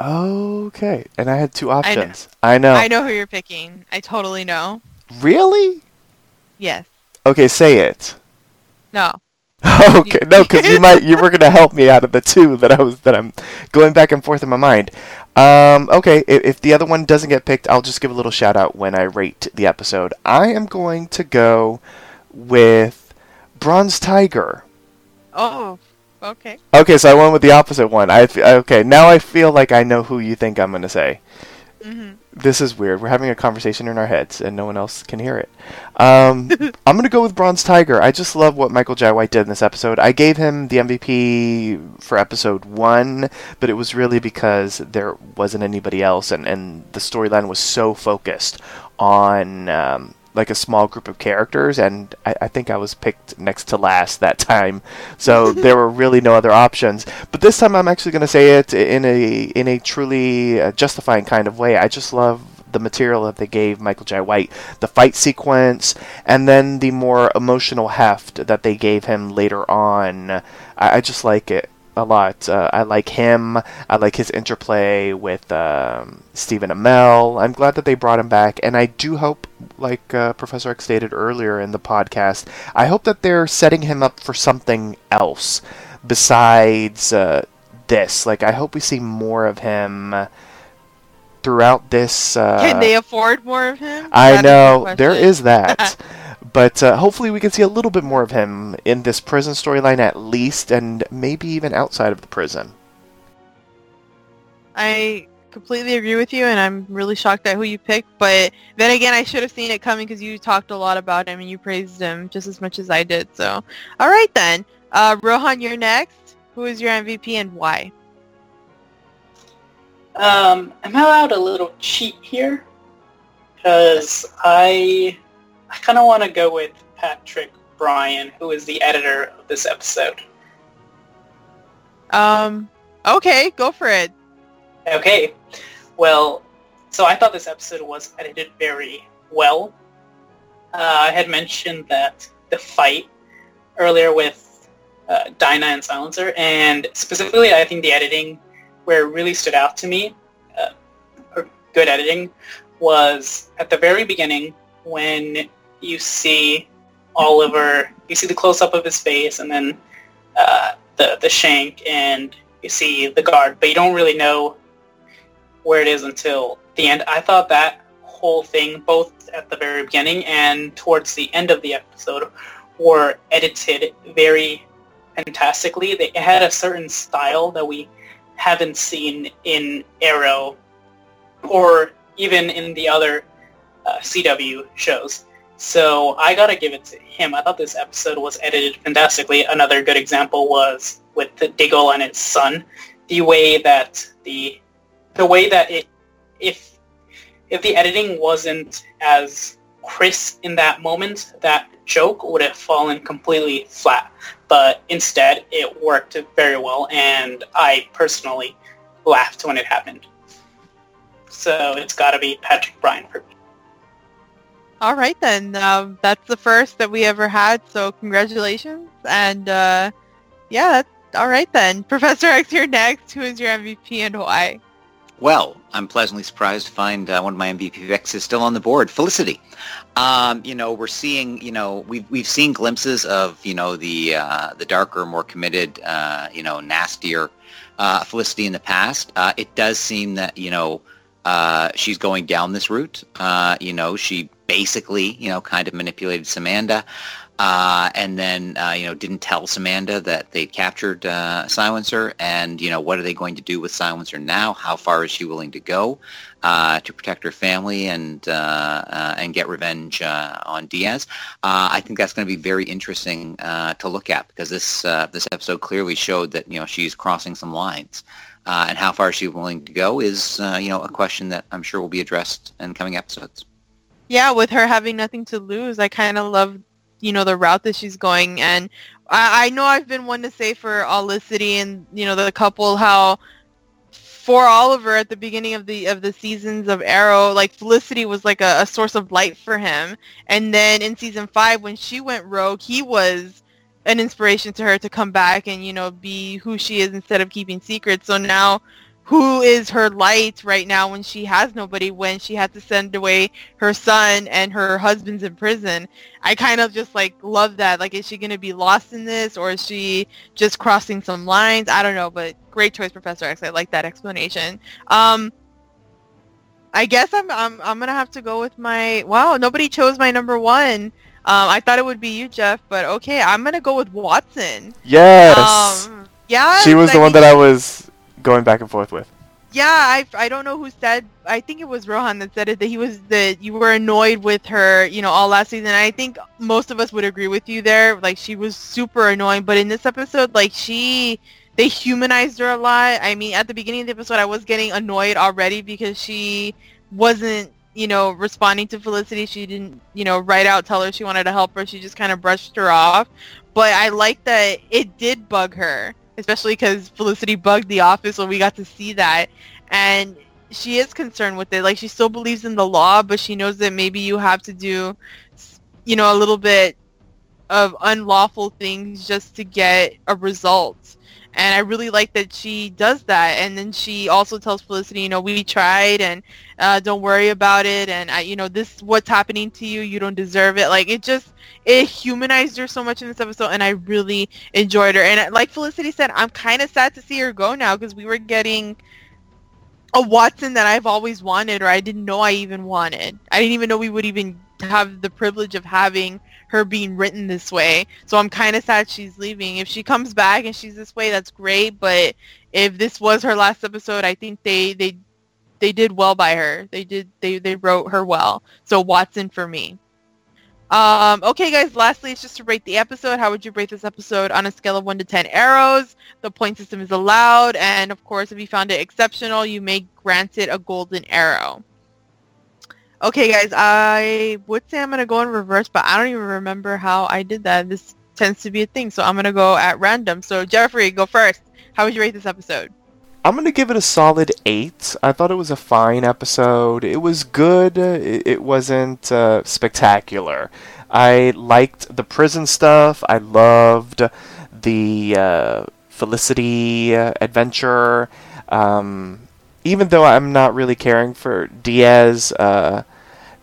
Okay. And I had two options. I know. I know who you're picking. I totally know. Really? Yes. Okay, say it. No. okay, no, because you might you were gonna help me out of the two that I was that I'm going back and forth in my mind. Um, okay, if, if the other one doesn't get picked, I'll just give a little shout out when I rate the episode. I am going to go with Bronze Tiger. Oh, okay. Okay, so I went with the opposite one. I okay now I feel like I know who you think I'm gonna say. hmm This is weird. We're having a conversation in our heads, and no one else can hear it. Um, I'm gonna go with Bronze Tiger. I just love what Michael Jai White did in this episode. I gave him the MVP for episode one, but it was really because there wasn't anybody else, and, and the storyline was so focused on um, like a small group of characters, and I, I think I was picked next to last that time, so there were really no other options. But this time, I'm actually going to say it in a in a truly uh, justifying kind of way. I just love the material that they gave Michael Jai White, the fight sequence, and then the more emotional heft that they gave him later on. I, I just like it a lot. Uh, I like him. I like his interplay with um, Stephen Amell. I'm glad that they brought him back, and I do hope, like uh, Professor Echs stated earlier in the podcast, I hope that they're setting him up for something else besides uh, this. Like, I hope we see more of him throughout this. Uh, Can they afford more of him? I That is know there question. that, but uh, hopefully we can see a little bit more of him in this prison storyline at least, and maybe even outside of the prison. I completely agree with you, and I'm really shocked at who you picked. But then again, I should have seen it coming because you talked a lot about him and you praised him just as much as I did. So, all right then, uh, Rohan, you're next. Who is your MVP and why? Um, am I'm allowed a little cheat here because I I kind of want to go with Patrick Bryan, who is the editor of this episode. Um, okay, go for it. Okay, well, so I thought this episode was edited very well. Uh, I had mentioned that the fight earlier with uh, Dinah and Silencer, and specifically, I think the editing where it really stood out to me, uh, or good editing, was at the very beginning when you see Oliver, you see the close-up of his face, and then uh, the the shank, and you see the guard, but you don't really know where it is until the end. I thought that whole thing, both at the very beginning and towards the end of the episode, were edited very fantastically. They had a certain style that we haven't seen in Arrow or even in the other uh, CW shows. So I gotta give it to him. I thought this episode was edited fantastically. Another good example was with Diggle and his son. The way that the the way that it if if the editing wasn't as crisp in that moment, that joke would have fallen completely flat. But instead, it worked very well, and I personally laughed when it happened. So it's got to be Patrick Bryan for me. All right then, um, that's the first that we ever had. So congratulations, and uh, yeah, all right then. Professor Echs, you're next. Who is your MVP and why? Well, I'm pleasantly surprised to find uh, one of my MVP picks is still on the board, Felicity. Um, you know, we're seeing, you know, we've we've seen glimpses of, you know, the uh, the darker, more committed, uh, you know, nastier uh, Felicity in the past. Uh, it does seem that, you know, uh, she's going down this route. Uh, you know, she basically, you know, kind of manipulated Samanda. Uh, and then, uh, you know, didn't tell Samanda that they'd captured uh, Silencer. And, you know, what are they going to do with Silencer now? How far is she willing to go uh, to protect her family and and get revenge on Diaz? I think that's going to be very interesting to look at because this this episode clearly showed that, you know, she's crossing some lines. Uh, and how far she's willing to go is, uh, you know, a question that I'm sure will be addressed in coming episodes. Yeah, with her having nothing to lose, I kind of love, you know, the route that she's going. And I, I know I've been one to say for Olicity and, you know, the couple how for Oliver at the beginning of the of the seasons of Arrow, like Felicity was like a, a source of light for him. And then in season five, when she went rogue, he was an inspiration to her to come back and you know be who she is instead of keeping secrets. So now who is her light right now when she has nobody when she had to send away her son and her husband's in prison? I kind of just like love that. Like is she going to be lost in this or is she just crossing some lines? I don't know but great choice Professor Echs. I like that explanation. Um i guess i'm i'm, I'm to have to go with my wow nobody chose my number one um, I thought it would be you, Jeff, but okay, I'm gonna go with Watson. Yes. Um, yeah. she was the I one that I was going back and forth with. Yeah, I, I don't know who said. I think it was Rohan that said it that he was that you were annoyed with her, you know, all last season. I think most of us would agree with you there. Like she was super annoying, but in this episode, like she they humanized her a lot. I mean, at the beginning of the episode, I was getting annoyed already because she wasn't, you know, responding to Felicity. She didn't, you know, write out tell her she wanted to help her. She just kind of brushed her off. But I like that it did bug her, especially because Felicity bugged the office, when we got to see that. And she is concerned with it. Like she still believes in the law, but she knows that maybe you have to do, you know, a little bit of unlawful things just to get a result. And I really like that she does that. And then she also tells Felicity, you know, we tried and uh, don't worry about it. And, I, you know, this what's happening to you. You don't deserve it. Like, it just, it humanized her so much in this episode. And I really enjoyed her. And uh, like Felicity said, I'm kind of sad to see her go now because we were getting a Watson that I've always wanted or I didn't know I even wanted. I didn't even know we would even have the privilege of having her being written this way. So I'm kind of sad she's leaving. If she comes back and she's this way, that's great. But if this was her last episode, I think they they they did well by her. They did they they wrote her well. So Watson for me. Um, okay, guys. Lastly, it's just to rate the episode. How would you rate this episode on a scale of one to ten arrows? The point system is allowed, and of course, if you found it exceptional, you may grant it a golden arrow. Okay, guys. I would say I'm gonna go in reverse, but I don't even remember how I did that. This tends to be a thing, so I'm gonna go at random. So Jeffrey, go first. How would you rate this episode? I'm gonna give it a solid eight. I thought it was a fine episode. It was good. It, it wasn't uh, spectacular. I liked the prison stuff. I loved the uh, Felicity uh, adventure. Um, even though I'm not really caring for Diaz, uh,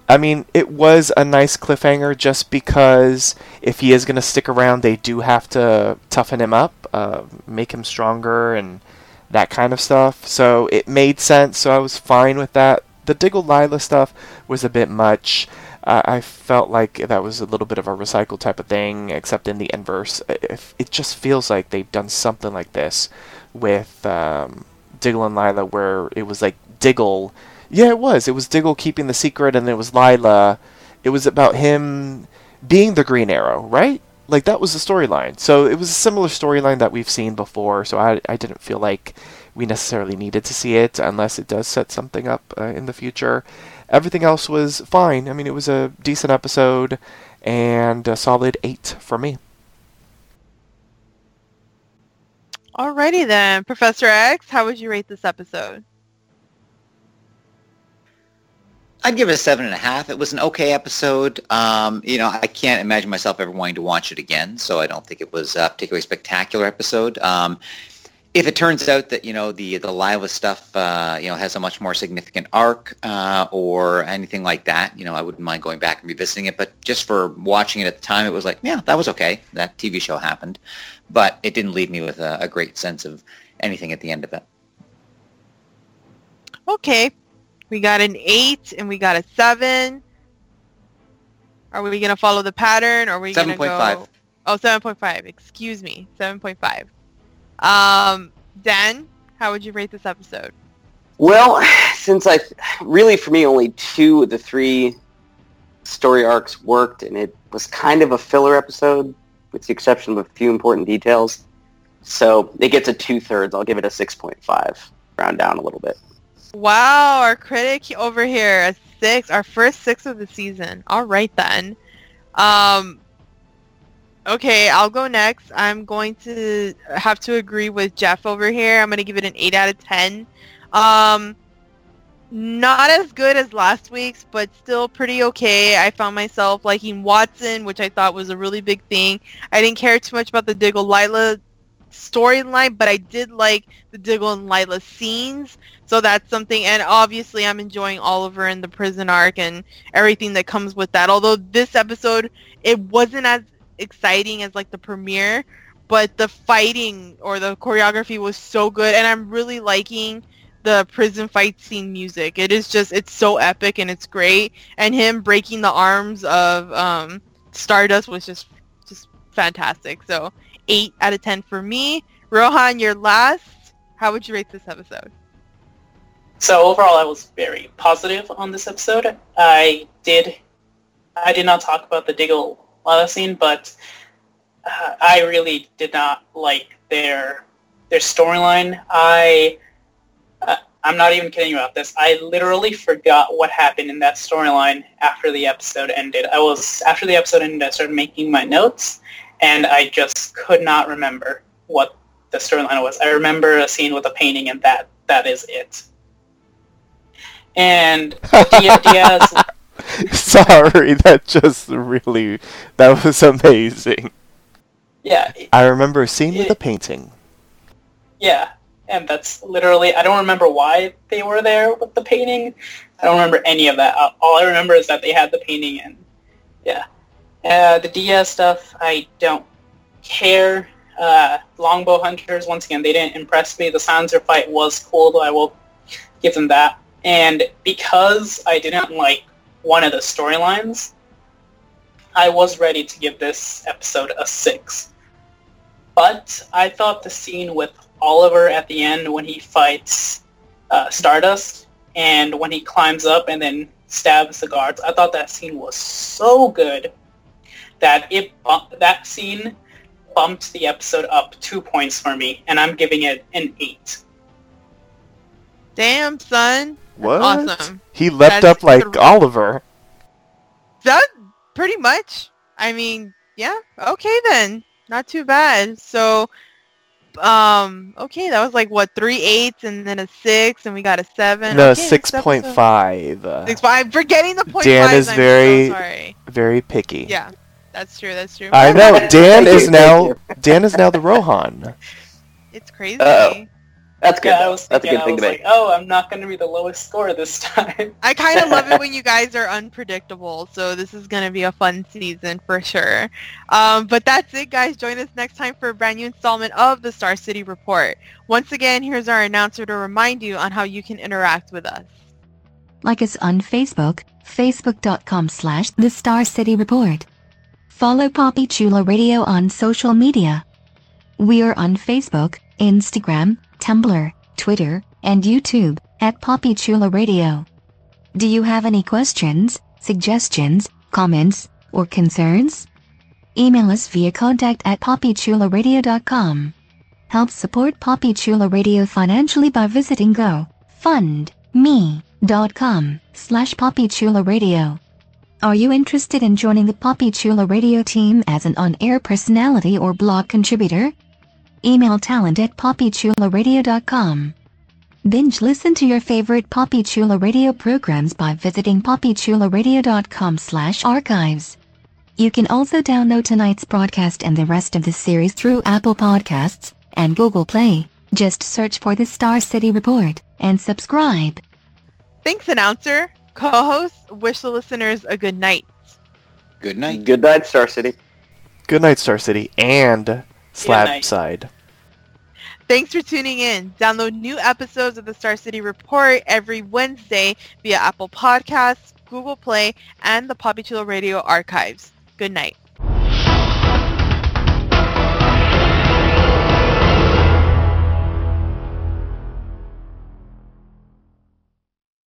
I mean, it was a nice cliffhanger just because if he is going to stick around, they do have to toughen him up, uh, make him stronger, and that kind of stuff. So it made sense, so I was fine with that. The Diggle Lyla stuff was a bit much. I felt like that was a little bit of a recycled type of thing, except in the inverse. If it just feels like they've done something like this with um, Diggle and Lyla, where it was like Diggle. Yeah, it was. It was Diggle keeping the secret, and it was Lyla. It was about him being the Green Arrow, right? Like that was the storyline. So it was a similar storyline that we've seen before. So I, I didn't feel like we necessarily needed to see it unless it does set something up uh, in the future. Everything else was fine. I mean, it was a decent episode and a solid eight for me. Alrighty then, Professor Echs. How would you rate this episode? I'd give it a seven and a half. It was an okay episode. Um, you know, I can't imagine myself ever wanting to watch it again, so I don't think it was a particularly spectacular episode. Um, if it turns out that you know the the Lyla stuff, uh, you know, has a much more significant arc uh, or anything like that, you know, I wouldn't mind going back and revisiting it. But just for watching it at the time, it was like, yeah, that was okay. That TV show happened, but it didn't leave me with a, a great sense of anything at the end of it. Okay, we got an eight and we got a seven. Are we gonna follow the pattern? Or are we gonna go? 7.5. Oh, 7.5. Excuse me, 7.5. Um, Dan, how would you rate this episode? Well, since I really for me only two of the three story arcs worked, and it was kind of a filler episode, with the exception of a few important details. So it gets a two thirds. I'll give it a six point five. Round down a little bit. Wow, our critic over here, a six, our first six of the season. All right then. Um, okay, I'll go next. I'm going to have to agree with Jeff over here. I'm going to give it an 8 out of 10. Um, not as good as last week's, but still pretty okay. I found myself liking Watson, which I thought was a really big thing. I didn't care too much about the Diggle Lyla storyline, but I did like the Diggle and Lyla scenes. So that's something, and obviously I'm enjoying Oliver in the prison arc and everything that comes with that. Although this episode, it wasn't as exciting as like the premiere, but the fighting or the choreography was so good, and I'm really liking the prison fight scene music. It is just, it's so epic and it's great. And him breaking the arms of um, Stardust was just, just fantastic. So eight out of ten for me. Rohan, your last. How would you rate this episode? So overall, I was very positive on this episode. I did, I did not talk about the Diggle Lyla scene, but uh, I really did not like their their storyline. I, I'm not even kidding about this. I literally forgot what happened in that storyline after the episode ended. I was after the episode ended, I started making my notes, and I just could not remember what the storyline was. I remember a scene with a painting, and that that is it. And Diaz, Sorry, that just really that was amazing. yeah, I remember a scene with a painting. yeah, and that's literally. I don't remember why they were there with the painting. I don't remember any of that. Uh, All I remember is that they had the painting, and yeah, uh, the Diaz stuff. I don't care. Uh, longbow hunters. Once again, they didn't impress me. The Sansa fight was cool, though. I will give them that. And because I didn't like one of the storylines, I was ready to give this episode a six. But I thought the scene with Oliver at the end when he fights uh, Stardust and when he climbs up and then stabs the guards, I thought that scene was so good that it bu- that scene bumped the episode up two points for me, and I'm giving it an eight. Damn, son. What? Awesome. He leapt That's up like good. Oliver. That pretty much. I mean, yeah. Okay then. Not too bad. So, um, okay, that was like what three eights and then a six, and we got a seven. No, okay, next six five. Uh, Six. I'm forgetting the point Dan fives, is I'm very- so sorry. very picky. Yeah, that's true. That's true. I know. Dan is now Dan is now the Rohan. It's crazy. Uh-oh. That's good. Yeah, I though. was That's a thinking, good I thing was to like, make. oh, I'm not going to be the lowest score this time. I kind of love it when you guys are unpredictable, so this is going to be a fun season for sure. Um, but that's it, guys. Join us next time for a brand new installment of the Star City Report. Once again, here's our announcer to remind you on how you can interact with us. Like us on Facebook, facebook.com slash The Star City Report. Follow Papi Chulo Radio on social media. We are on Facebook, Instagram, Tumblr, Twitter, and YouTube at Papi Chulo Radio. Do you have any questions, suggestions, comments, or concerns? Email us via contact at papichuloradio.com. Help support Papi Chulo Radio financially by visiting gofundme.com slash papichuloradio. Are you interested in joining the Papi Chulo Radio team as an on-air personality or blog contributor? Email talent at papichuloradio.com. Binge listen to your favorite Papi Chulo Radio programs by visiting papichuloradio.com slash archives. You can also download tonight's broadcast and the rest of the series through Apple Podcasts and Google Play. Just search for the Star City Report and subscribe. Thanks, announcer. Co-hosts, wish the listeners a good night. Good night. Good night, Star City. Good night, Star City, and Slab. Side. Thanks for tuning in. Download new episodes of the Star City Report every Wednesday via Apple Podcasts, Google Play, and the Papi Chulo Radio archives. Good night.